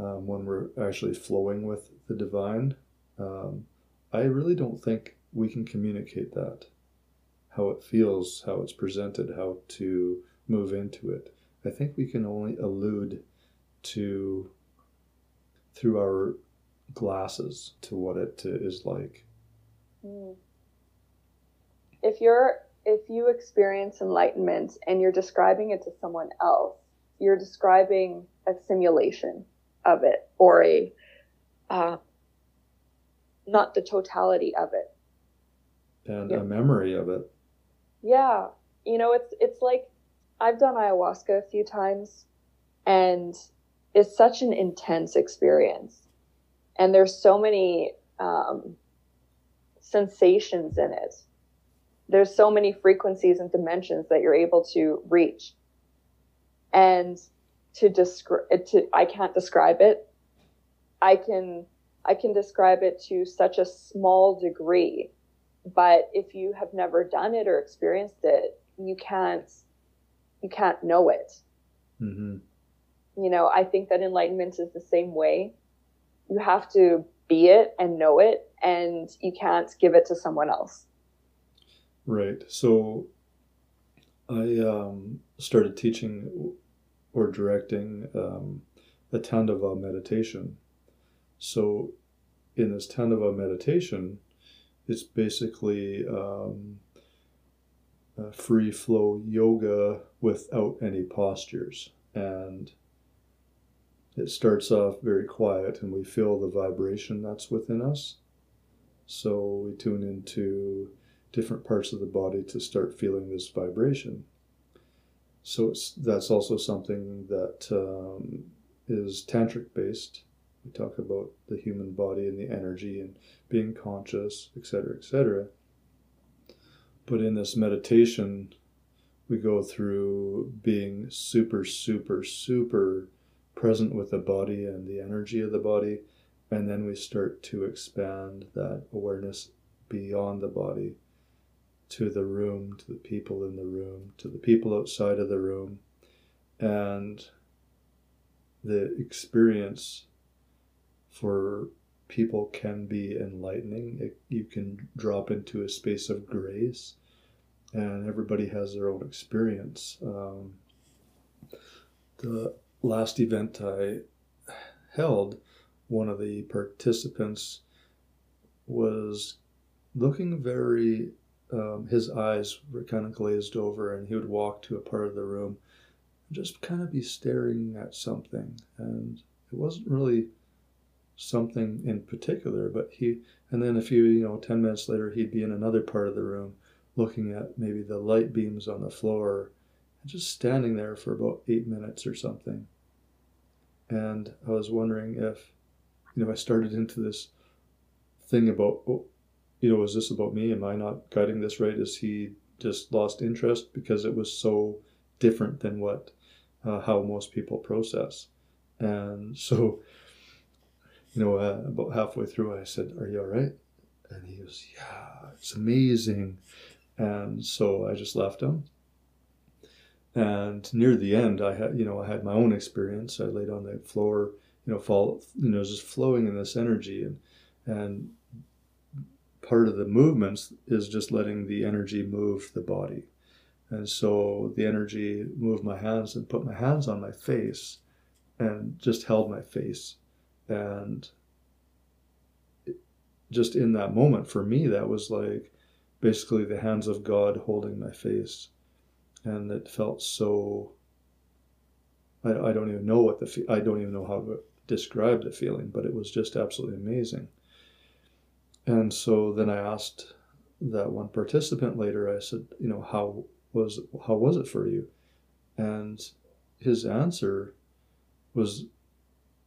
um, when we're actually flowing with the divine. Um, I really don't think we can communicate that, how it feels, how it's presented, how to move into it. I think we can only allude to through our glasses to what it is like. Mm. If you're if you experience enlightenment and you're describing it to someone else, you're describing a simulation of it or a uh, not the totality of it and yeah. a memory of it yeah you know it's it's like i've done ayahuasca a few times and it's such an intense experience and there's so many um, sensations in it there's so many frequencies and dimensions that you're able to reach and to describe to I can't describe it. I can I can describe it to such a small degree, but if you have never done it or experienced it, you can't you can't know it. Mm-hmm. You know, I think that enlightenment is the same way. You have to be it and know it, and you can't give it to someone else. Right. So I um, started teaching or directing um, a Tandava meditation. So, in this Tandava meditation, it's basically um, free flow yoga without any postures. And it starts off very quiet, and we feel the vibration that's within us. So, we tune into different parts of the body to start feeling this vibration. So that's also something that um, is tantric based. We talk about the human body and the energy and being conscious, etc., etc. But in this meditation, we go through being super, super, super present with the body and the energy of the body, and then we start to expand that awareness beyond the body to the room, to the people in the room, to the people outside of the room. And the experience for people can be enlightening. It, you can drop into a space of grace, and everybody has their own experience. Um, the last event I held, one of the participants was looking very um, his eyes were kind of glazed over, and he would walk to a part of the room and just kind of be staring at something. And it wasn't really something in particular, but he, and then a few, you know, 10 minutes later, he'd be in another part of the room looking at maybe the light beams on the floor and just standing there for about eight minutes or something. And I was wondering if, you know, I started into this thing about, oh, you know, is this about me? Am I not guiding this right? Is he just lost interest because it was so different than what uh, how most people process? And (laughs) so, you know, uh, about halfway through, I said, "Are you all right?" And he goes, "Yeah, it's amazing." And so I just left him. And near the end, I had, you know, I had my own experience. I laid on the floor, you know, fall, you know, just flowing in this energy, and and part of the movements is just letting the energy move the body. And so the energy moved my hands and put my hands on my face and just held my face. And just in that moment, for me, that was like basically the hands of God holding my face. And it felt so. I, I don't even know what the I don't even know how describe the feeling, but it was just absolutely amazing. And so then I asked that one participant later, I said, you know, how was how was it for you? And his answer was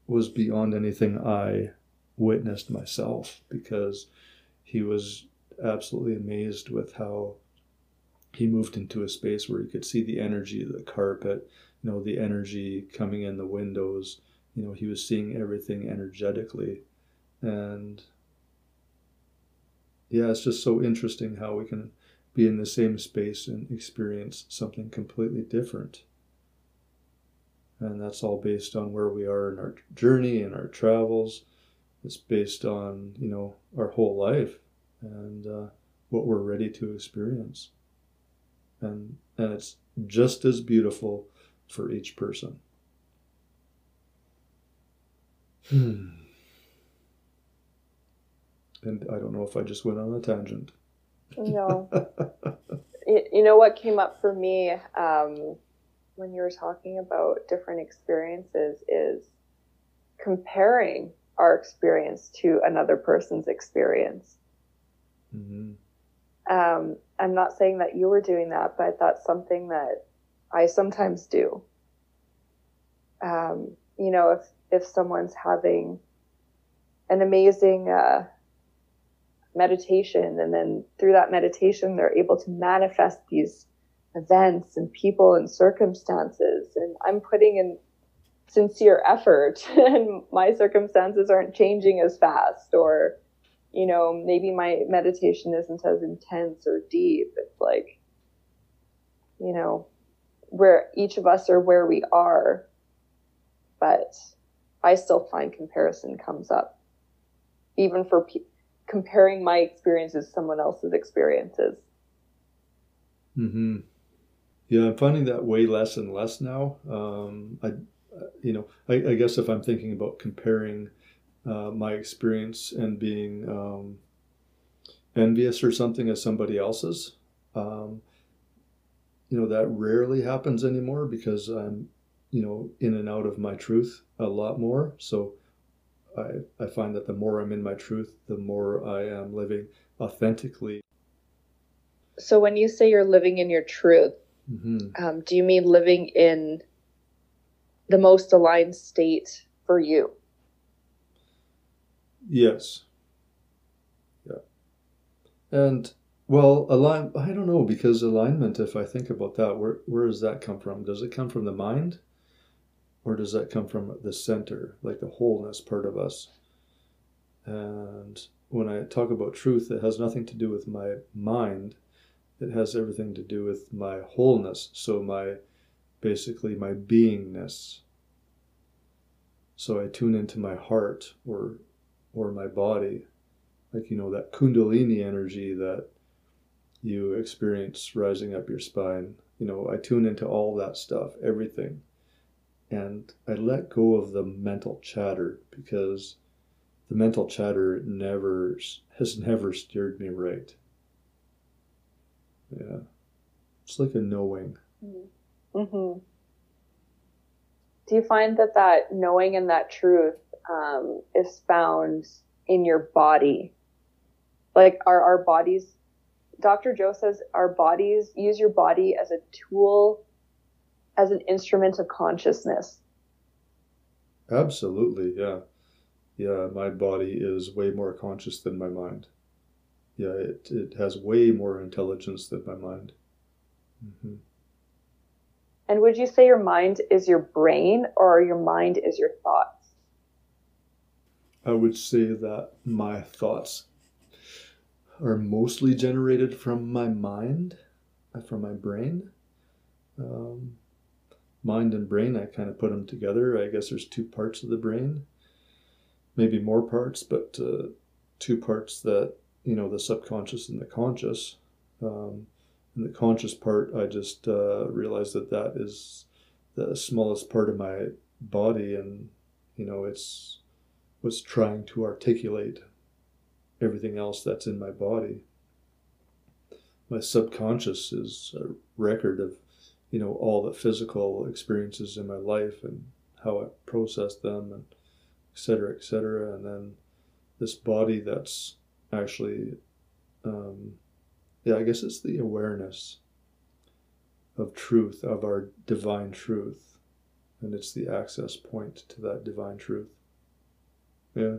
was beyond anything I witnessed myself because he was absolutely amazed with how he moved into a space where he could see the energy of the carpet, you know, the energy coming in the windows. You know, he was seeing everything energetically. And yeah, it's just so interesting how we can be in the same space and experience something completely different. and that's all based on where we are in our journey and our travels. It's based on you know our whole life and uh, what we're ready to experience, and and it's just as beautiful for each person. Hmm. And I don't know if I just went on a tangent. No. (laughs) you know what came up for me um, when you were talking about different experiences is comparing our experience to another person's experience. Mm-hmm. Um, I'm not saying that you were doing that, but that's something that I sometimes do. Um, you know, if if someone's having an amazing uh, meditation, and then through that meditation, they're able to manifest these events and people and circumstances, and I'm putting in sincere effort, (laughs) and my circumstances aren't changing as fast, or you know, maybe my meditation isn't as intense or deep. It's like, you know, where each of us are where we are, but I still find comparison comes up, even for pe- comparing my experiences to someone else's experiences. Hmm. Yeah, I'm finding that way less and less now. Um, I, you know, I, I guess if I'm thinking about comparing uh, my experience and being um, envious or something as somebody else's. Um, you know, that rarely happens anymore because I'm, you know, in and out of my truth a lot more. So I, I find that the more I'm in my truth, the more I am living authentically. So when you say you're living in your truth, mm-hmm. um, do you mean living in the most aligned state for you? Yes. Yeah. And well, align. I don't know because alignment. If I think about that, where where does that come from? Does it come from the mind, or does that come from the center, like the wholeness part of us? And when I talk about truth, it has nothing to do with my mind. It has everything to do with my wholeness. So my basically my beingness. So I tune into my heart or or my body. Like, you know, that Kundalini energy that you experience rising up your spine. You know, I tune into all that stuff, everything. And I let go of the mental chatter because the mental chatter never has (laughs) never steered me right. Yeah. It's like a knowing. Mm-hmm. Do you find that that knowing and that truth um, is found in your body. Like our, our bodies, Dr. Joe says our bodies, use your body as a tool, as an instrument of consciousness. Absolutely, yeah. Yeah, my body is way more conscious than my mind. Yeah, it, it has way more intelligence than my mind. Mm-hmm. And would you say your mind is your brain or your mind is your thoughts? I would say that my thoughts are mostly generated from my mind, uh, from my brain. Um, mind and brain, I kind of put them together. I guess there's two parts of the brain, maybe more parts, but uh, two parts that, you know, the subconscious and the conscious. Um, and the conscious part, I just uh, realized that that is the smallest part of my body, and, you know, it's was trying to articulate everything else that's in my body. My subconscious is a record of, you know, all the physical experiences in my life and how I process them and et cetera, et cetera. And then this body that's actually, um, yeah, I guess it's the awareness of truth, of our divine truth. And it's the access point to that divine truth. Yeah.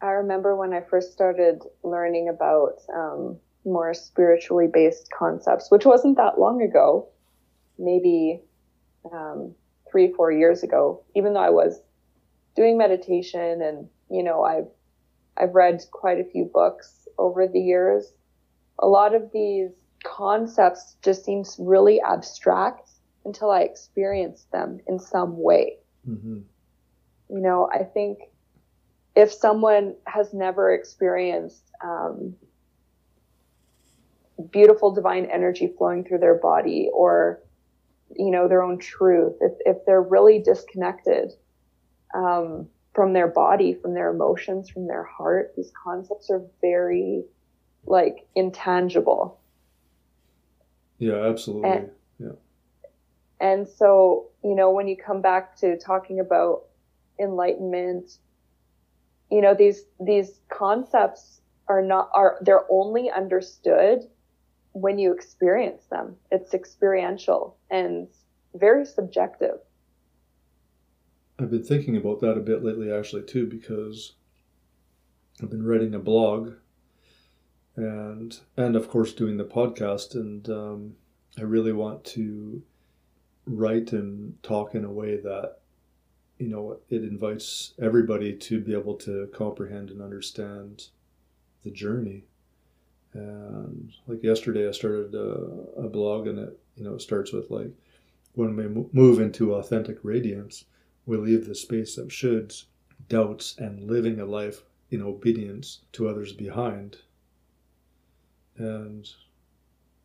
I remember when I first started learning about um, more spiritually based concepts, which wasn't that long ago, maybe um, three, four years ago, even though I was doing meditation and, you know, I've, I've read quite a few books over the years. A lot of these concepts just seems really abstract until I experienced them in some way. Mm-hmm. You know, I think if someone has never experienced um, beautiful divine energy flowing through their body or you know their own truth if, if they're really disconnected um, from their body from their emotions from their heart these concepts are very like intangible. Yeah absolutely. And, yeah. and so you know when you come back to talking about enlightenment you know these these concepts are not are they're only understood when you experience them. It's experiential and very subjective. I've been thinking about that a bit lately, actually, too, because I've been writing a blog and and of course doing the podcast, and um, I really want to write and talk in a way that you know it invites everybody to be able to comprehend and understand the journey and like yesterday, I started a, a blog, and it you know it starts with like when we move into authentic radiance, we leave the space of shoulds, doubts, and living a life in obedience to others behind. And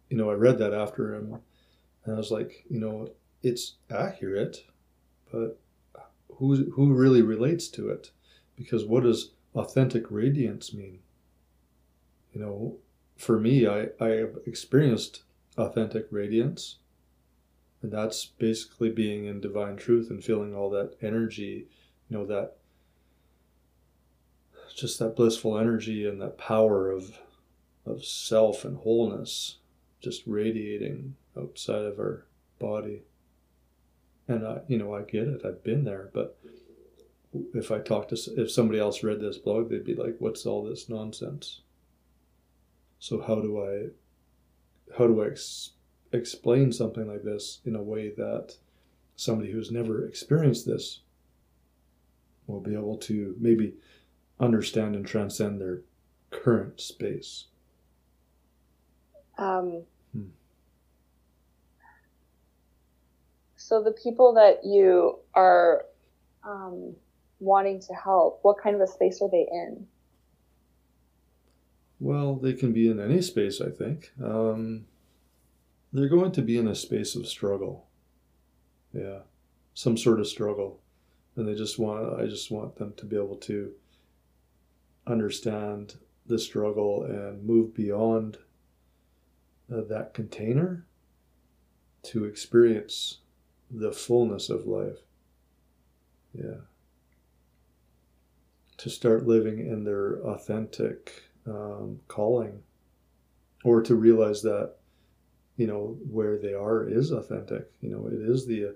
you know, I read that after him, and I was like, you know, it's accurate, but who who really relates to it? Because what does authentic radiance mean? You know, for me, I, I have experienced authentic radiance. And that's basically being in divine truth and feeling all that energy, you know, that just that blissful energy and that power of of self and wholeness just radiating outside of our body. And I, you know, I get it. I've been there, but if I talk to if somebody else read this blog, they'd be like, "What's all this nonsense?" So how do I how do I ex- explain something like this in a way that somebody who's never experienced this will be able to maybe understand and transcend their current space? Um, hmm. So the people that you are um, wanting to help, what kind of a space are they in? Well, they can be in any space, I think. Um, they're going to be in a space of struggle. Yeah, some sort of struggle. And they just want, I just want them to be able to understand the struggle and move beyond uh, that container to experience the fullness of life. Yeah. To start living in their authentic um, calling or to realize that you know where they are is authentic. You know it is the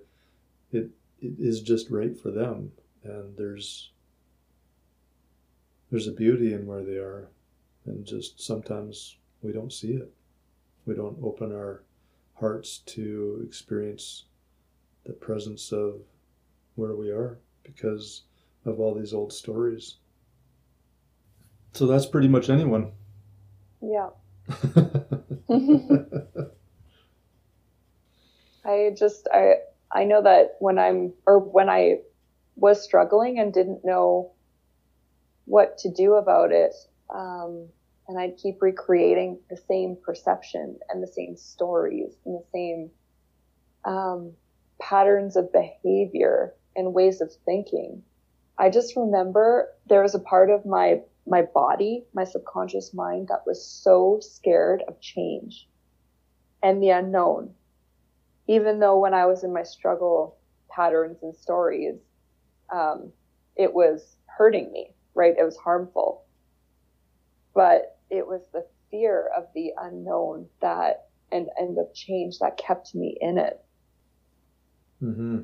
it it is just right for them. And there's there's a beauty in where they are. And just sometimes we don't see it. We don't open our hearts to experience the presence of where we are because of all these old stories so that's pretty much anyone. Yeah. (laughs) I just I I know that when I'm or when I was struggling and didn't know what to do about it, um, and I'd keep recreating the same perception and the same stories and the same um, patterns of behavior and ways of thinking. I just remember there was a part of my my body, my subconscious mind that was so scared of change and the unknown. Even though when I was in my struggle patterns and stories, um, it was hurting me, right? It was harmful. But it was the fear of the unknown that and and the change that kept me in it. Mm-hmm.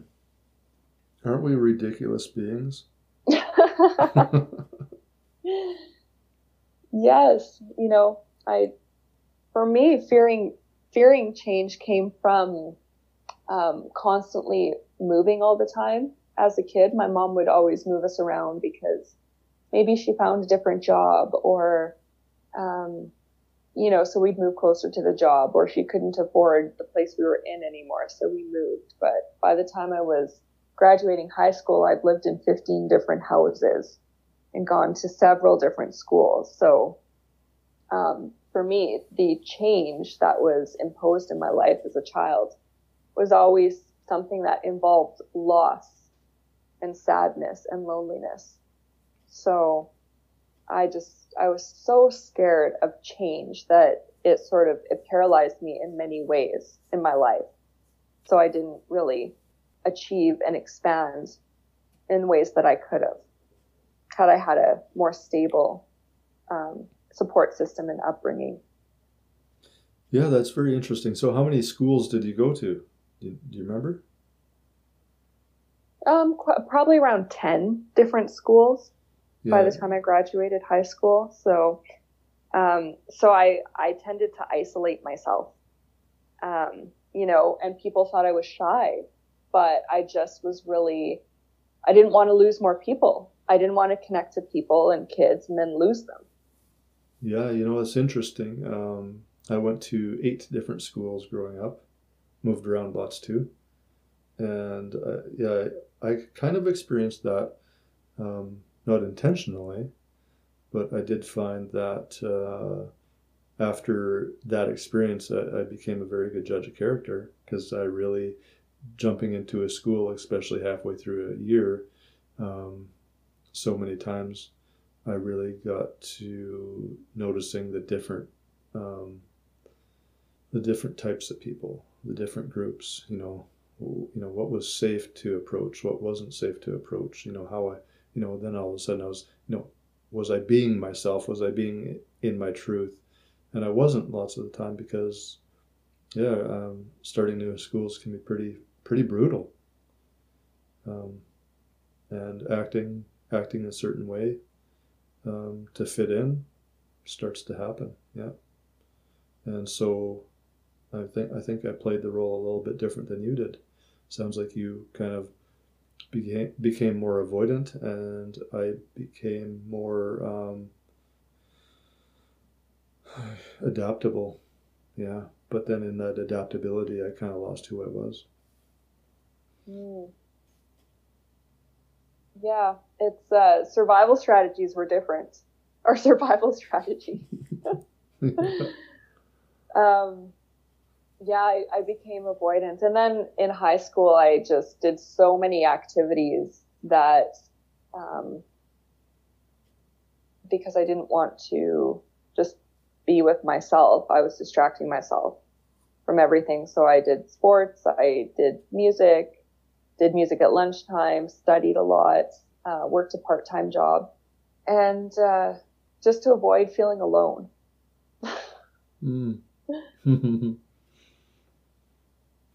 Aren't we ridiculous beings? (laughs) (laughs) yes, you know, I, for me, fearing, fearing change came from um, constantly moving all the time. As a kid, my mom would always move us around because maybe she found a different job or, um, you know, so we'd move closer to the job, or she couldn't afford the place we were in anymore, so we moved. But by the time I was graduating high school, I'd lived in 15 different houses and gone to several different schools. So, um, for me, the change that was imposed in my life as a child was always something that involved loss and sadness and loneliness. So I just, I was so scared of change that it sort of, it paralyzed me in many ways in my life. So I didn't really achieve and expand in ways that I could have had I had a more stable um, support system and upbringing. Yeah, that's very interesting. So, how many schools did you go to? Do you, do you remember? Um, qu- probably around ten different schools yeah. by the time I graduated high school. So, um, so I I tended to isolate myself. Um, you know, and people thought I was shy, but I just was really I didn't want to lose more people. I didn't want to connect to people and kids and then lose them. Yeah, you know, it's interesting. Um, I went to eight different schools growing up, moved around lots too. And uh, yeah, I kind of experienced that, um, not intentionally, but I did find that uh, after that experience, I, I, became a very good judge of character because I really, jumping into a school, especially halfway through a year, um, so many times, I really got to noticing the different um, the different types of people, the different groups, you know, you know what was safe to approach, what wasn't safe to approach, you know how I, you know, then all of a sudden I was, you know, was I being myself? Was I being in my truth? And I wasn't lots of the time because, yeah, um, starting new schools can be pretty pretty brutal. Um, and acting acting a certain way um, to fit in starts to happen. Yeah, and so I think I think I played the role a little bit different than you did. Sounds like you kind of became became more avoidant, and I became more um, (sighs) adaptable. Yeah, but then in that adaptability, I kind of lost who I was. Yeah, it's uh, survival strategies were different. (laughs) Our survival strategy. (laughs) um, yeah, I, I became avoidant. And then in high school, I just did so many activities that, um, because I didn't want to just be with myself, I was distracting myself from everything. So I did sports, I did music, did music at lunchtime, studied a lot, uh, worked a part time job, and uh, just to avoid feeling alone. mm. (laughs)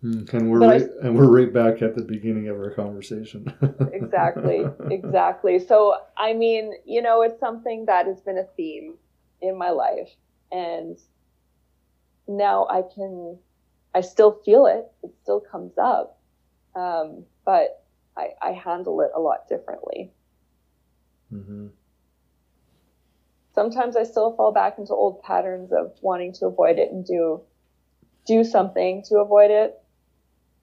And we're right, I, and we're right back at the beginning of our conversation. (laughs) exactly, exactly. So I mean, you know, it's something that has been a theme in my life, and now I can, I still feel it. It still comes up, um, but I, I handle it a lot differently. Mm-hmm. Sometimes I still fall back into old patterns of wanting to avoid it and do do something to avoid it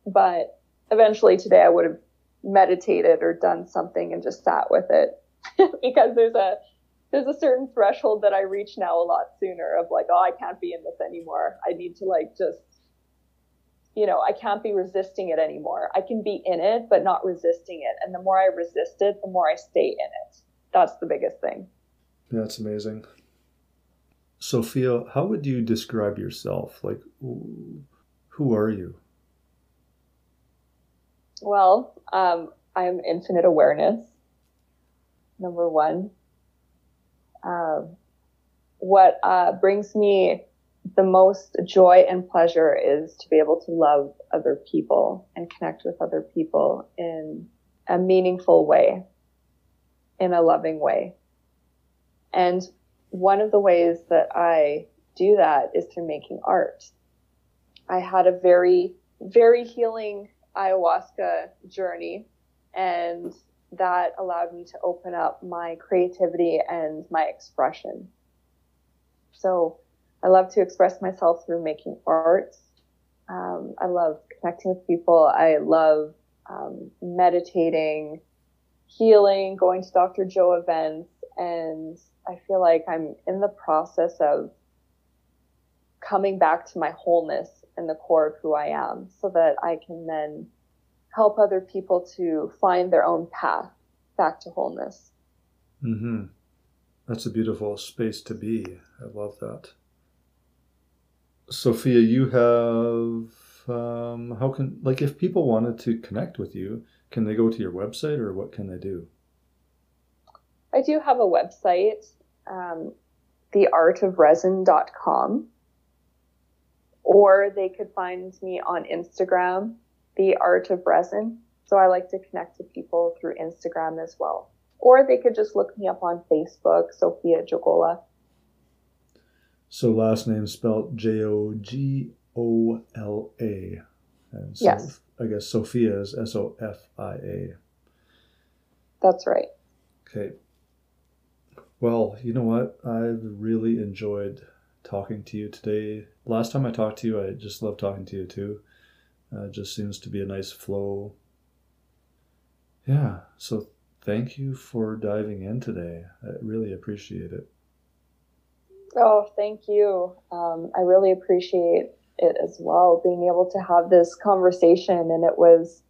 but eventually today I would have meditated or done something and just sat with it (laughs) because there's a there's a certain threshold that I reach now a lot sooner of like, oh, I can't be in this anymore. I need to like just, you know, I can't be resisting it anymore. I can be in it, but not resisting it. And the more I resist it, the more I stay in it. That's the biggest thing. Yeah, that's amazing. Sofia, how would you describe yourself? Like, who are you? Well, um, I'm infinite awareness. Number one. Um, what uh, brings me the most joy and pleasure is to be able to love other people and connect with other people in a meaningful way, in a loving way. And one of the ways that I do that is through making art. I had a very, very healing ayahuasca journey and that allowed me to open up my creativity and my expression. So I love to express myself through making art. Um, I love connecting with people. I love um, meditating, healing, going to Dr. Joe events, and I feel like I'm in the process of coming back to my wholeness and the core of who I am so that I can then help other people to find their own path back to wholeness. Mm-hmm. That's a beautiful space to be. I love that. Sofia, you have um, how can like if people wanted to connect with you, can they go to your website or what can they do? I do have a website, um, theartofresin.com, or they could find me on Instagram, The Art of Resin. So I like to connect to people through Instagram as well. Or they could just look me up on Facebook, Sofia Jogola. So last name spelled J O G O L A. And so Yes. I guess Sofia is S O F I A. That's right. Okay. Well, you know what? I've really enjoyed talking to you today. Last time I talked to you, I just loved talking to you too. Uh, it just seems to be a nice flow. Yeah, so thank you for diving in today. I really appreciate it. Oh, thank you. Um, I really appreciate it as well, being able to have this conversation. And it was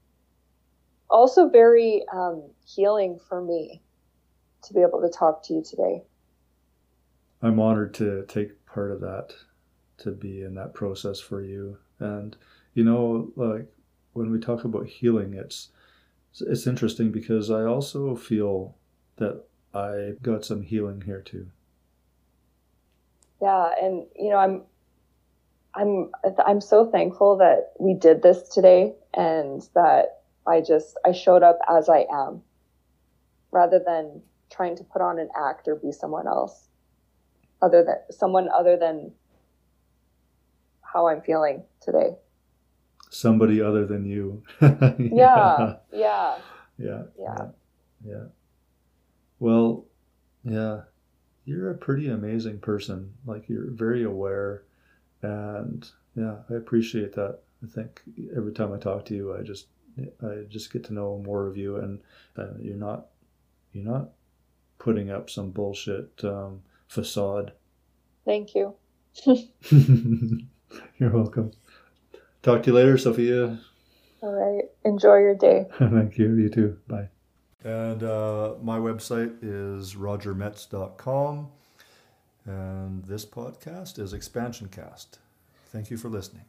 also very um, healing for me to be able to talk to you today. I'm honored to take part of that, to be in that process for you. And you know, like when we talk about healing, it's it's interesting because I also feel that I got some healing here too. Yeah, and you know, I'm I'm I'm so thankful that we did this today and that I just I showed up as I am rather than trying to put on an act or be someone else other than someone other than how I'm feeling today. Somebody other than you. (laughs) Yeah, yeah, yeah. yeah. Yeah. Well, yeah. You're a pretty amazing person. Like you're very aware and yeah, I appreciate that. I think every time I talk to you, I just I just get to know more of you and uh, you're not you're not putting up some bullshit um, facade. Thank you. (laughs) (laughs) you're welcome. Talk to you later, Sofia. All right. Enjoy your day. (laughs) Thank you. You too. Bye. And uh, my website is rogermetz.com. And this podcast is Expansion Cast. Thank you for listening.